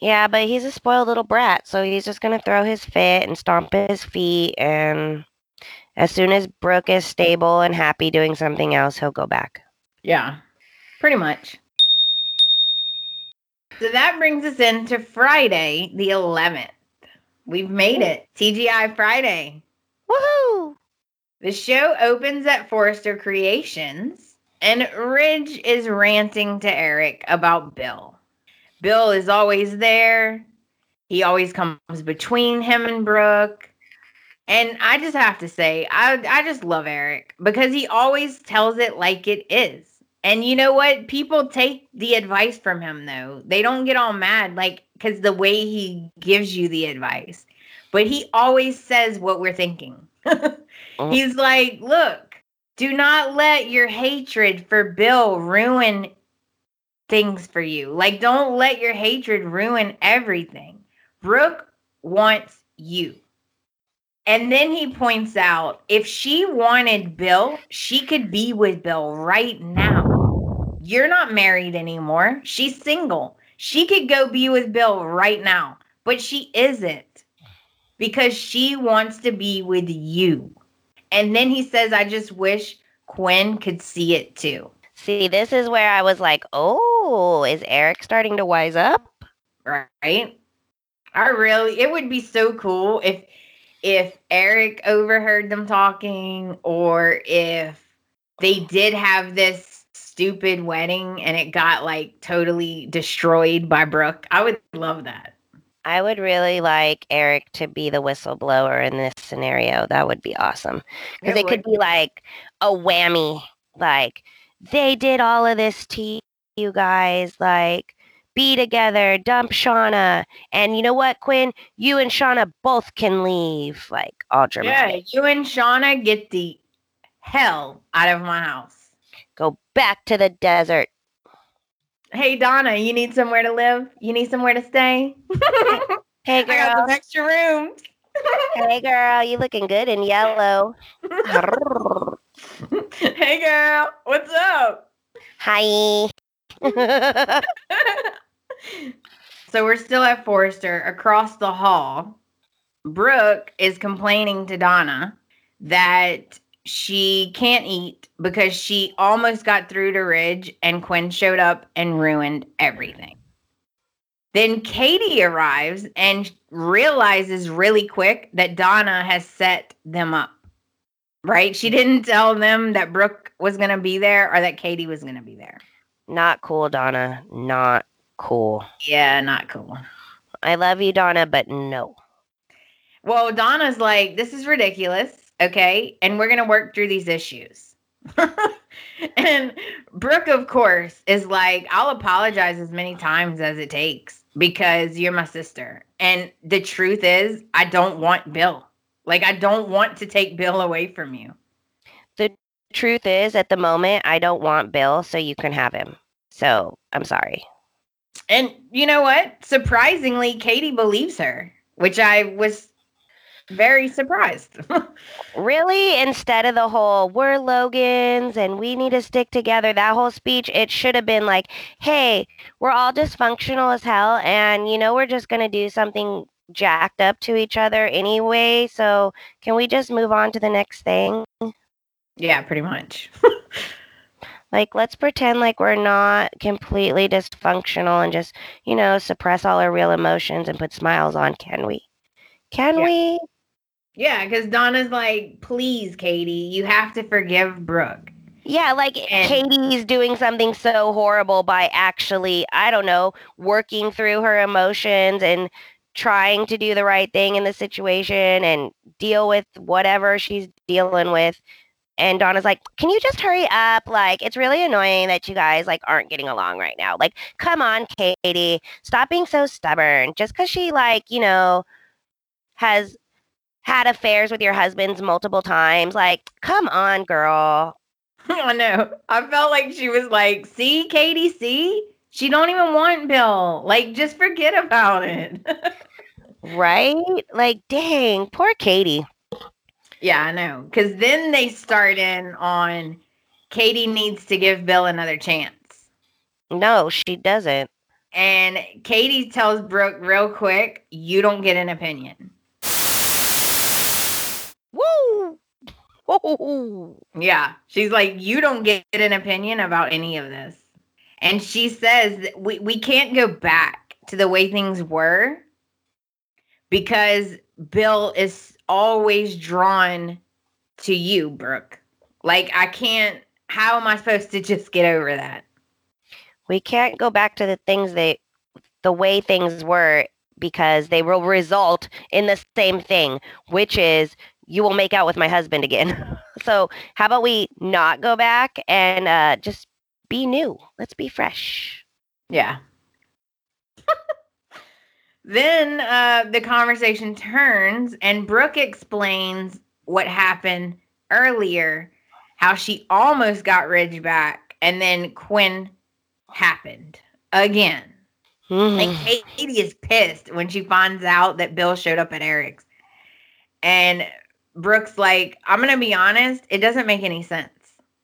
Yeah, but he's a spoiled little brat, so he's just gonna throw his fit and stomp his feet, and as soon as Brooke is stable and happy doing something else, he'll go back. Yeah, pretty much. So that brings us into Friday, the 11th. We've made it. TGI Friday. Woohoo! The show opens at Forrester Creations, and Ridge is ranting to Eric about Bill. Bill is always there. He always comes between him and Brooke. And I just have to say, I I just love Eric because he always tells it like it is. And you know what? People take the advice from him though. They don't get all mad like cuz the way he gives you the advice. But he always says what we're thinking. He's like, "Look, do not let your hatred for Bill ruin things for you. Like don't let your hatred ruin everything. Brooke wants you." And then he points out if she wanted Bill, she could be with Bill right now. You're not married anymore. She's single. She could go be with Bill right now, but she isn't because she wants to be with you. And then he says, I just wish Quinn could see it too. See, this is where I was like, oh, is Eric starting to wise up? Right? I really, it would be so cool if if Eric overheard them talking or if they did have this stupid wedding and it got like totally destroyed by Brooke. I would love that. I would really like Eric to be the whistleblower in this scenario. That would be awesome. Because it, could be like a whammy. Like, they did all of this to you guys. Like, be together, dump Shauna. And you know what, Quinn? You and Shauna both can leave. Like, all dramatic. Yeah, you and Shauna get the hell out of my house. Go back to the desert. Hey Donna, you need somewhere to live? You need somewhere to stay? Hey, girl, I got some extra rooms. hey, girl. You looking good in yellow. hey girl, what's up? Hi. so we're still at Forrester across the hall. Brooke is complaining to Donna that she can't eat because she almost got through to Ridge and Quinn showed up and ruined everything. Then Katie arrives and realizes really quick that Donna has set them up. Right? She didn't tell them that Brooke was going to be there or that Katie was going to be there. Not cool, Donna. Not cool. Yeah, not cool. I love you, Donna, but no. Well, Donna's like, this is ridiculous. Okay. And we're going to work through these issues. and Brooke, of course, is like, I'll apologize as many times as it takes because you're my sister. And the truth is, I don't want Bill. Like, I don't want to take Bill away from you. The truth is, at the moment, I don't want Bill, so you can have him. So I'm sorry. And you know what? Surprisingly, Katie believes her, which I was very surprised. really, instead of the whole we're Logans and we need to stick together, that whole speech, it should have been like, hey, we're all dysfunctional as hell. And, you know, we're just going to do something jacked up to each other anyway. So can we just move on to the next thing? Yeah, pretty much. like, let's pretend like we're not completely dysfunctional and just, you know, suppress all our real emotions and put smiles on, can we? Can yeah. we? Yeah, because Donna's like, please, Katie, you have to forgive Brooke. Yeah, like and- Katie's doing something so horrible by actually, I don't know, working through her emotions and trying to do the right thing in the situation and deal with whatever she's dealing with. And Donna's like, "Can you just hurry up? Like, it's really annoying that you guys like aren't getting along right now. Like, come on, Katie, stop being so stubborn. Just because she like, you know, has had affairs with your husbands multiple times. Like, come on, girl. I know. I felt like she was like, see, Katie, see? She don't even want Bill. Like, just forget about it. right? Like, dang, poor Katie. Yeah, I know. Because then they start in on Katie needs to give Bill another chance. No, she doesn't. And Katie tells Brooke real quick, you don't get an opinion. Woo! Woo! Yeah. She's like, you don't get an opinion about any of this. And she says we, we can't go back to the way things were because Bill is always drawn to you, Brooke. Like, I can't, how am I supposed to just get over that? We can't go back to the things that, the way things were because they will result in the same thing, which is you will make out with my husband again. so how about we not go back and uh, just be new? Let's be fresh. Yeah. then uh, the conversation turns, and Brooke explains what happened earlier, how she almost got Ridge back, and then Quinn happened again. Mm. And Katie is pissed when she finds out that Bill showed up at Eric's. And Brooke's like, I'm going to be honest, it doesn't make any sense.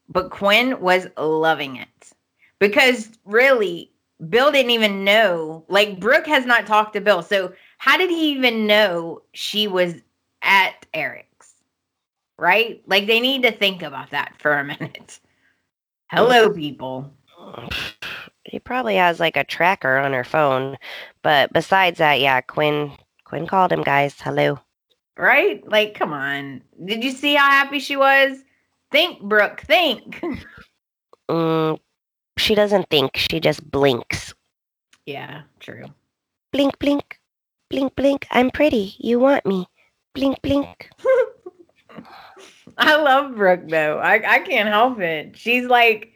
But Quinn was loving it because really, Bill didn't even know. Like, Brooke has not talked to Bill. So, how did he even know she was at Eric's? Right? Like, they need to think about that for a minute. Hello, people. He probably has like a tracker on her phone. But besides that, yeah, Quinn Quinn called him, guys. Hello right? Like, come on. Did you see how happy she was? Think, Brooke, think. mm, she doesn't think, she just blinks. Yeah, true. Blink, blink, blink, blink. I'm pretty. You want me. Blink, blink. I love Brooke though. I, I can't help it. She's like,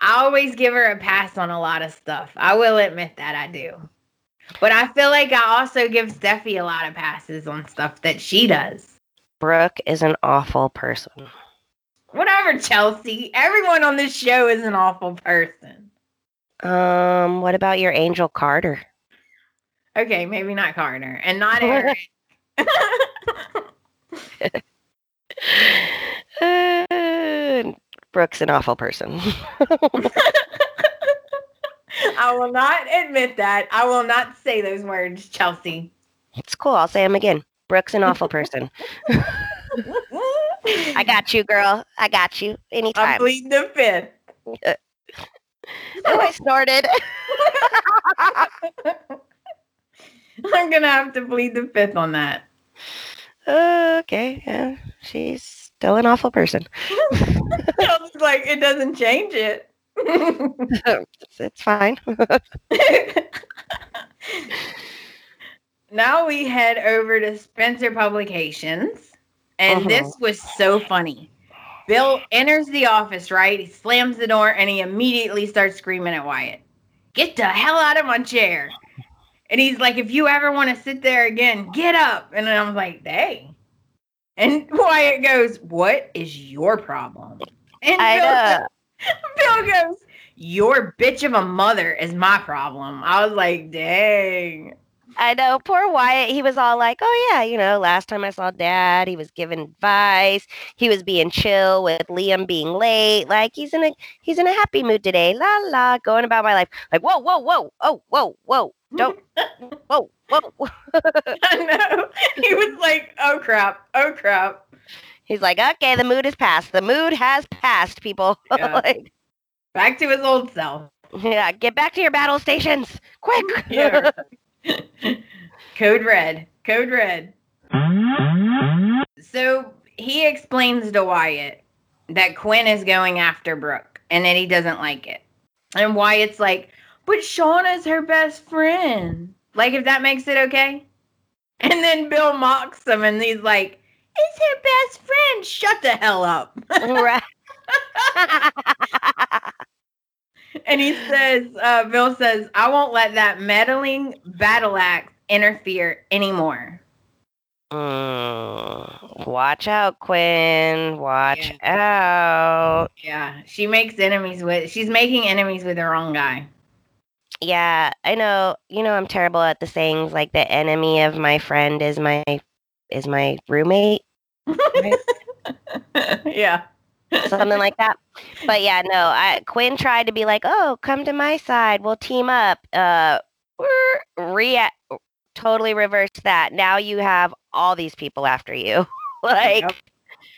I always give her a pass on a lot of stuff. I will admit that I do. But I feel like I also give Steffy a lot of passes on stuff that she does. Brooke is an awful person. Whatever, Chelsey. Everyone on this show is an awful person. Um, what about your angel Carter? Okay, maybe not Carter and not Eric. uh, Brooke's an awful person. I will not admit that. I will not say those words, Chelsey. It's cool. I'll say them again. Brooke's an awful person. I got you, girl. I got you. Anytime. I'm pleading the fifth. oh, I snorted. I'm gonna have to plead the fifth on that. okay, yeah, she's still an awful person. like it doesn't change it. it's, fine. now we head over to Spencer Publications, and Uh-huh. this was so funny. Bill enters the office, right? He slams the door and he immediately starts screaming at Wyatt, Get the hell out of my chair. And he's like, If you ever want to sit there again, get up. And I was like, Dang. And Wyatt goes, What is your problem? And I Bill know. Bill goes, Your bitch of a mother is my problem. I was like, dang. I know, poor Wyatt. He was all like, "Oh yeah, you know, last time I saw Dad, he was giving advice. He was being chill with Liam being late. Like he's in a he's in a happy mood today. La la, going about my life. Like whoa, whoa, whoa, oh, whoa, whoa, don't, whoa, whoa. whoa. I know. He was like, oh crap, oh crap. He's like, okay, the mood has passed. The mood has passed, people. Yeah. like, Back to his old self. yeah, get back to your battle stations, quick. Yeah. Code red. Code red. So he explains to Wyatt that Quinn is going after Brooke and that he doesn't like it. And Wyatt's like, but Shauna's her best friend. Like, if that makes it okay. And then Bill mocks him and he's like, it's her best friend. Shut the hell up. right. And he says, uh, Bill says, I won't let that meddling battle axe interfere anymore. Mm, watch out, Quinn. Watch out. Yeah, she makes enemies with, she's making enemies with the wrong guy. Yeah, I know. You know, I'm terrible at the sayings like the enemy of my friend is my is my roommate, yeah. something like that. But yeah, no. I Quinn tried to be like, "Oh, come to my side. We'll team up." Uh, rea- totally reverse that. Now you have all these people after you. like, Yep.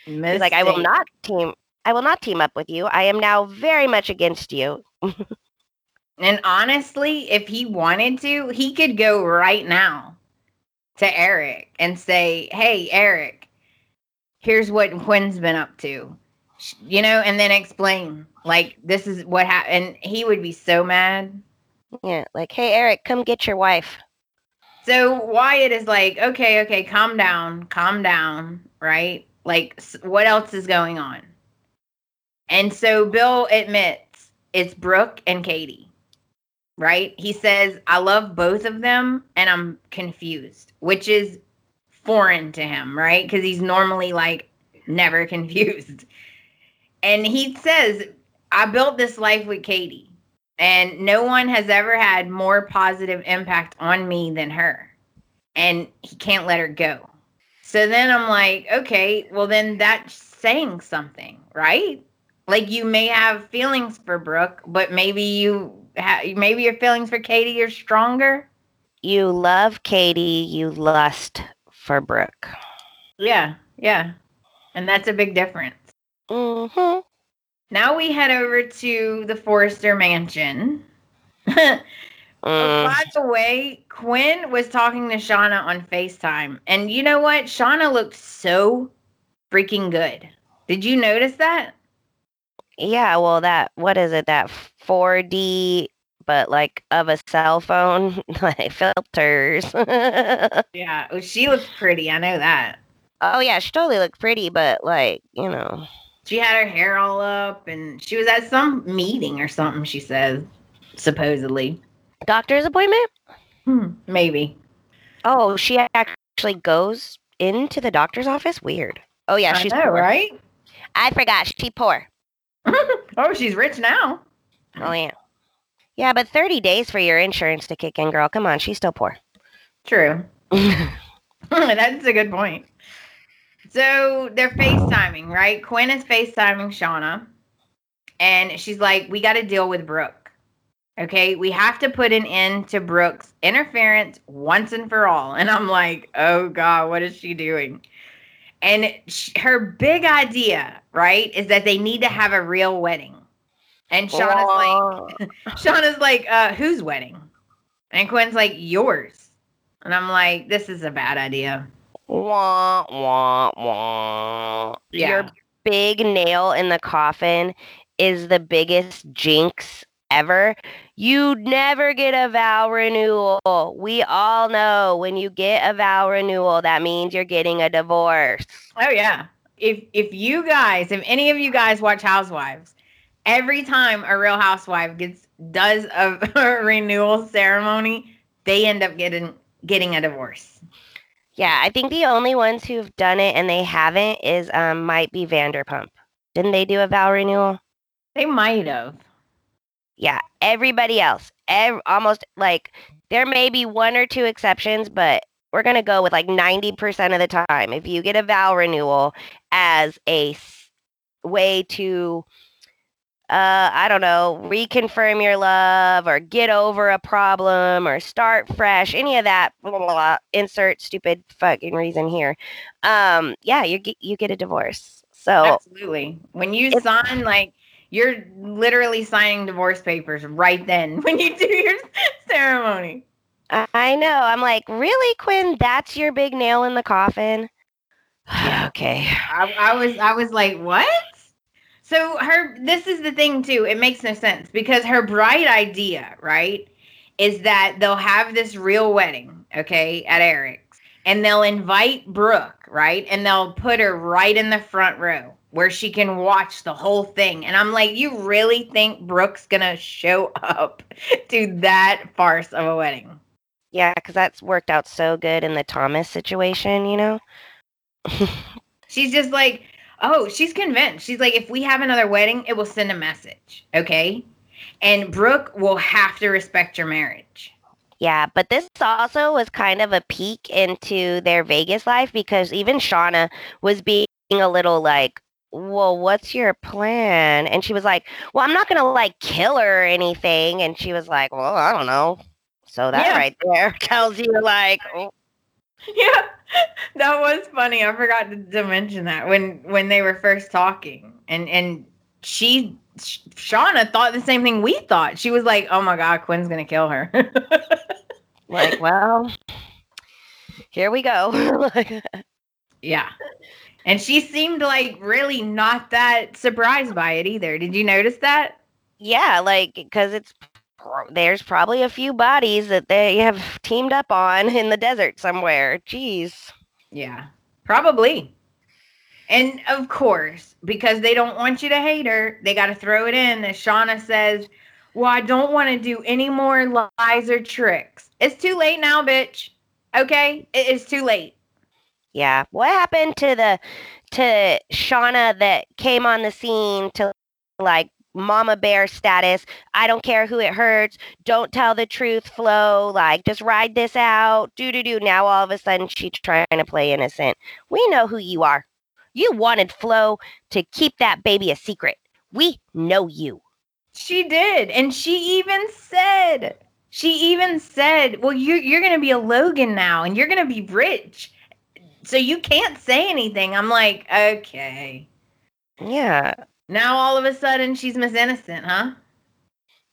he's like, "I will not team. I will not team up with you. I am now very much against you." And honestly, if he wanted to, he could go right now to Eric and say, "Hey, Eric, here's what Quinn's been up to," you know, and then explain like this is what happened. He would be so mad. Yeah, like, "Hey, Eric, come get your wife." So Wyatt is like, "Okay, okay, calm down, calm down, right? Like, what else is going on?" And so Bill admits it's Brooke and Katie, right? He says, I love both of them and I'm confused, which is foreign to him, right? Because he's normally like never confused. And he says, I built this life with Katie, and no one has ever had more positive impact on me than her. And he can't let her go. So then I'm like, okay, well, then that's saying something, right? like you may have feelings for Brooke, but maybe you ha- maybe your feelings for Katie are stronger. You love Katie, you lust for Brooke. Yeah, yeah, and that's a big difference. Mm-hmm. Now we head over to the Forrester Mansion. Mm. By the way, Quinn was talking to Shauna on FaceTime, and you know what? Shauna looked so freaking good. Did you notice that? Yeah, well, that what is it? That 4D, but like of a cell phone, like filters. Yeah, oh, she looks pretty. I know that. Oh yeah, she totally looked pretty, but like you know, She had her hair all up and she was at some meeting or something, she says, supposedly. doctor's appointment. Hmm, maybe. Oh, she actually goes into the doctor's office. Weird. Oh yeah, she's know, poor. right? I forgot she's poor. oh, she's rich now. Oh yeah, yeah, but 30 days for your insurance to kick in, girl. Come on, she's still poor. True. That's a good point. So they're FaceTiming, right? Quinn is FaceTiming Shauna. And she's like, we got to deal with Brooke. Okay. We have to put an end to Brooke's interference once and for all. And I'm like, oh God, what is she doing? And sh- her big idea, right, is that they need to have a real wedding. And Shauna's like, Shauna's like, uh, whose wedding? And Quinn's like, yours. And I'm like, this is a bad idea. Wah, wah, wah. Yeah. Your big nail in the coffin is the biggest jinx ever. You never get a vow renewal. We all know when you get a vow renewal, that means you're getting a divorce. Oh yeah. If if you guys, if any of you guys watch Housewives, every time a real housewife gets does a, a renewal ceremony, they end up getting getting a divorce. Yeah, I think the only ones who've done it and they haven't is um might be Vanderpump. Didn't they do a vow renewal? They might have. Yeah, everybody else, ev- almost like there may be one or two exceptions, but we're gonna go with like ninety percent of the time. If you get a vow renewal as a s- way to, uh, I don't know, reconfirm your love or get over a problem or start fresh, any of that, blah, blah, blah, insert stupid fucking reason here. Um, yeah, you get you get a divorce. So Absolutely. When you sign, like you're literally signing divorce papers right then when you do your ceremony. I know. I'm like, really, Quinn? That's your big nail in the coffin? Okay. I, I was I was like, what? So her this is the thing too. It makes no sense because her bright idea, right, is that they'll have this real wedding, okay, at Eric's, and they'll invite Brooke, right, and they'll put her right in the front row where she can watch the whole thing. And I'm like, you really think Brooke's gonna show up to that farce of a wedding? Yeah, because that's worked out so good in the Thomas situation, you know? She's just like, oh, she's convinced. She's like, if we have another wedding, it will send a message, okay? And Brooke will have to respect your marriage. Yeah, but this also was kind of a peek into their Vegas life because even Shauna was being a little like, well, what's your plan? And she was like, well, I'm not going to like kill her or anything. And she was like, well, I don't know. So that Yeah. right there tells you like, oh, Yeah, that was funny. I forgot to, mention that when when they were first talking, and and she, Sh- Shauna thought the same thing we thought. She was like, "Oh my God, Quinn's gonna kill her." like, well, here we go. Yeah, and she seemed like really not that surprised by it either. Did you notice that? yeah, like because it's pro- there's probably a few bodies that they have teamed up on in the desert somewhere. Jeez. Yeah, probably. And of course, because they don't want you to hate her, they got to throw it in. As Shauna says, Well, I don't want to do any more lies or tricks. It's too late now, bitch. Okay? It is too late. Yeah. What happened to the to Shauna that came on the scene to like mama bear status? I don't care who it hurts. Don't tell the truth, Flo. Like just ride this out. Do do do. Now all of a sudden she's trying to play innocent. We know who you are. You wanted Flo to keep that baby a secret. We know you. She did. And she even said, she even said, Well, you're, you're going to be a Logan now and you're going to be rich. So you can't say anything. I'm like, Okay. Yeah. Now all of a sudden she's Miss Innocent, huh?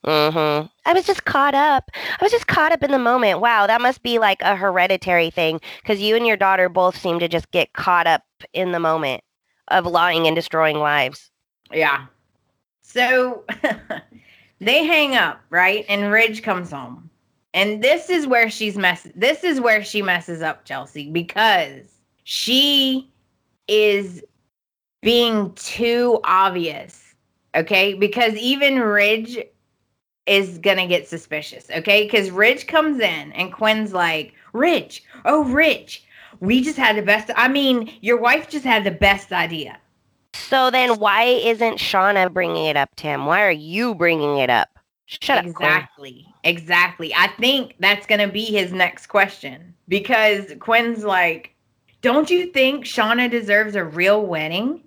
Mm-hmm. I was just caught up. I was just caught up in the moment. Wow, that must be like a hereditary thing because you and your daughter both seem to just get caught up in the moment of lying and destroying lives. Yeah. So they hang up, right? And Ridge comes home. And this is where she's mess this is where she messes up Chelsey because she is being too obvious. Okay? Because even Ridge is gonna get suspicious, okay? Because Ridge comes in and Quinn's like, Ridge, oh Ridge, we just had the best I mean, your wife just had the best idea. So then why isn't Shauna bringing it up to him? Why are you bringing it up? Shut up, exactly. Exactly. I think that's going to be his next question because Quinn's like, Don't you think Shauna deserves a real wedding?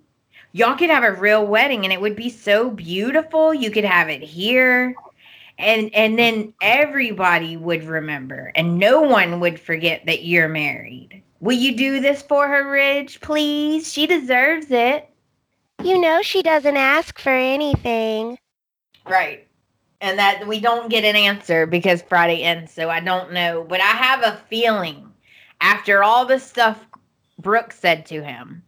Y'all could have a real wedding and it would be so beautiful. You could have it here. And and then everybody would remember and no one would forget that you're married. Will you do this for her, Ridge? Please. She deserves it. You know she doesn't ask for anything. Right. and that we don't get an answer because Friday ends. So I don't know, but I have a feeling after all the stuff Brooke said to him,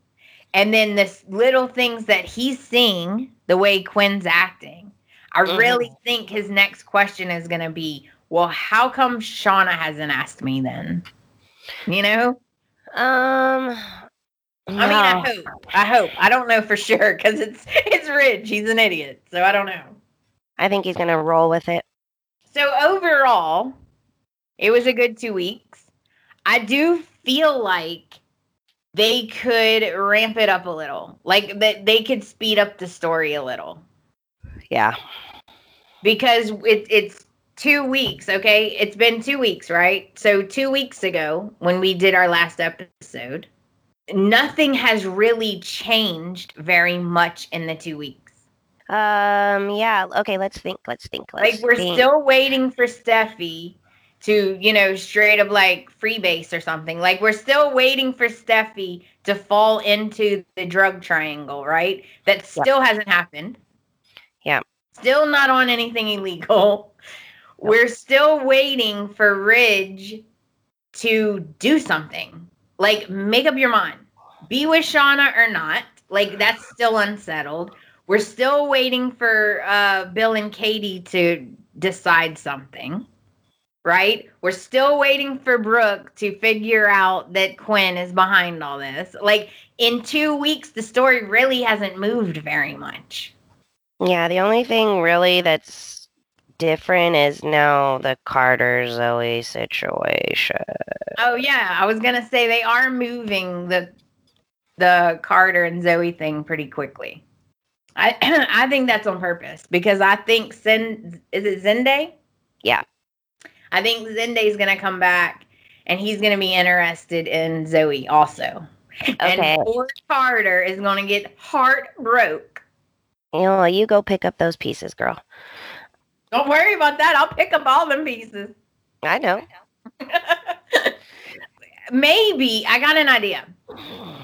and then this little things that he's seeing, the way Quinn's acting, I Mhm. really think his next question is going to be, well, how come Shauna hasn't asked me then? You know? Um. I mean, I hope. I hope. I don't know for sure because it's it's Ridge. He's an idiot, so I don't know. I think he's gonna roll with it. So overall, it was a good two weeks. I do feel like they could ramp it up a little, like that they could speed up the story a little Yeah. because it, it's two weeks. Okay, it's been two weeks, right? So two weeks ago when we did our last episode, nothing has really changed very much in the two weeks. Um. Yeah. Okay. Let's think. Let's think. Let's like we're think. still waiting for Steffy to, you know, straight up like freebase or something. Like we're still waiting for Steffy to fall into the drug triangle, right? That Yeah. still hasn't happened. Yeah. Still not on anything illegal. We're still waiting for Ridge to do something. Like make up your mind. Be with Shauna or not. Like that's still unsettled. We're still waiting for uh, Bill and Katie to decide something, right? We're still waiting for Brooke to figure out that Quinn is behind all this. Like in two weeks, the story really hasn't moved very much. Yeah. The only thing really that's different is now the Carter Zoe situation. Oh yeah, I was gonna say they are moving the the Carter and Zoe thing pretty quickly. I I think that's on purpose because I think Zen is it Zende? Yeah. I think Zende's gonna come back and he's gonna be interested in Zoe also. Okay. And poor Carter is gonna get heart broke. You know, you go pick up those pieces, girl. Don't worry about that. I'll pick up all them pieces. I know. Maybe I got an idea.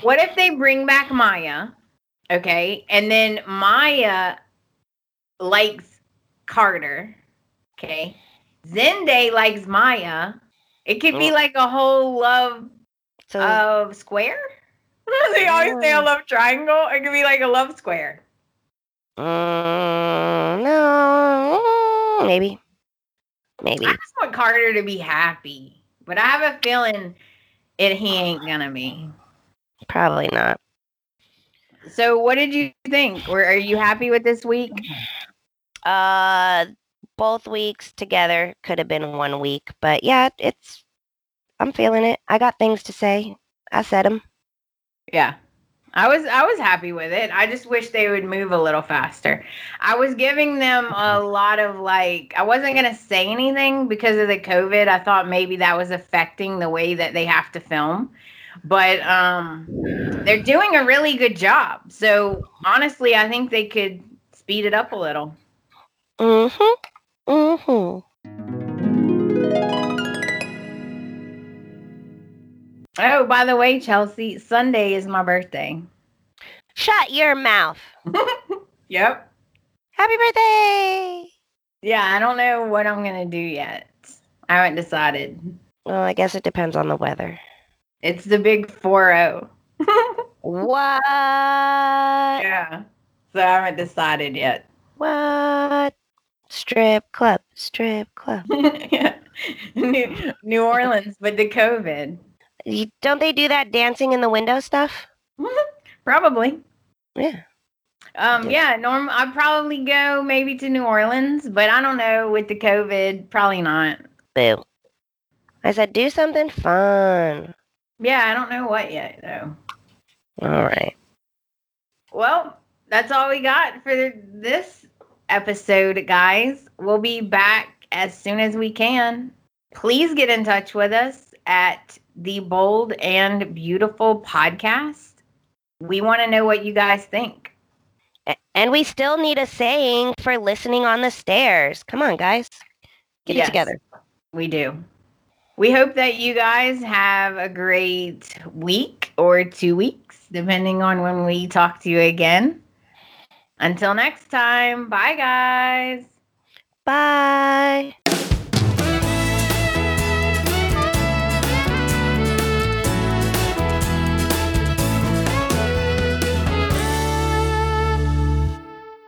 What if they bring back Maya? Okay. And then Maya likes Carter. Okay. Zende likes Maya. It could be Mm. like a whole love So of square. they always say a love triangle. It could be like a love square. Mm, no, mm, maybe, maybe. I just want Carter to be happy. But I have a feeling it he ain't gonna be. Probably not. So what did you think? Were are you happy with this week? Uh, both weeks together could have been one week, but yeah, it's. I'm feeling it. I got things to say. I said them. Yeah. I was I was happy with it. I just wish they would move a little faster. I was giving them a lot of like I wasn't going to say anything because of the COVID. I thought maybe that was affecting the way that they have to film. But um they're doing a really good job. So honestly, I think they could speed it up a little. Mm-hmm. Mm-hmm. Oh, by the way, Chelsey, Sunday is my birthday. Shut your mouth. Yep. Happy birthday. Yeah, I don't know what I'm going to do yet. I haven't decided. Well, I guess it depends on the weather. It's the big 4 What? Yeah. So I haven't decided yet. What? Strip club. Strip club. yeah. New, New Orleans, with the COVID. You, don't they do that dancing in the window stuff? Probably. Yeah. Um, yeah, norm I'd probably go maybe to New Orleans, but I don't know with the COVID, probably not. Boo. I said do something fun. Yeah, I don't know what yet though. All right. Well, that's all we got for this episode, guys. We'll be back as soon as we can. Please get in touch with us at the Bold and Beautiful podcast. We want to know what you guys think. And we still need a saying for listening on the stairs. Come on, guys. Get Yes, it together. We do. We hope that you guys have a great week or two weeks, depending on when we talk to you again. Until next time, bye, guys. Bye.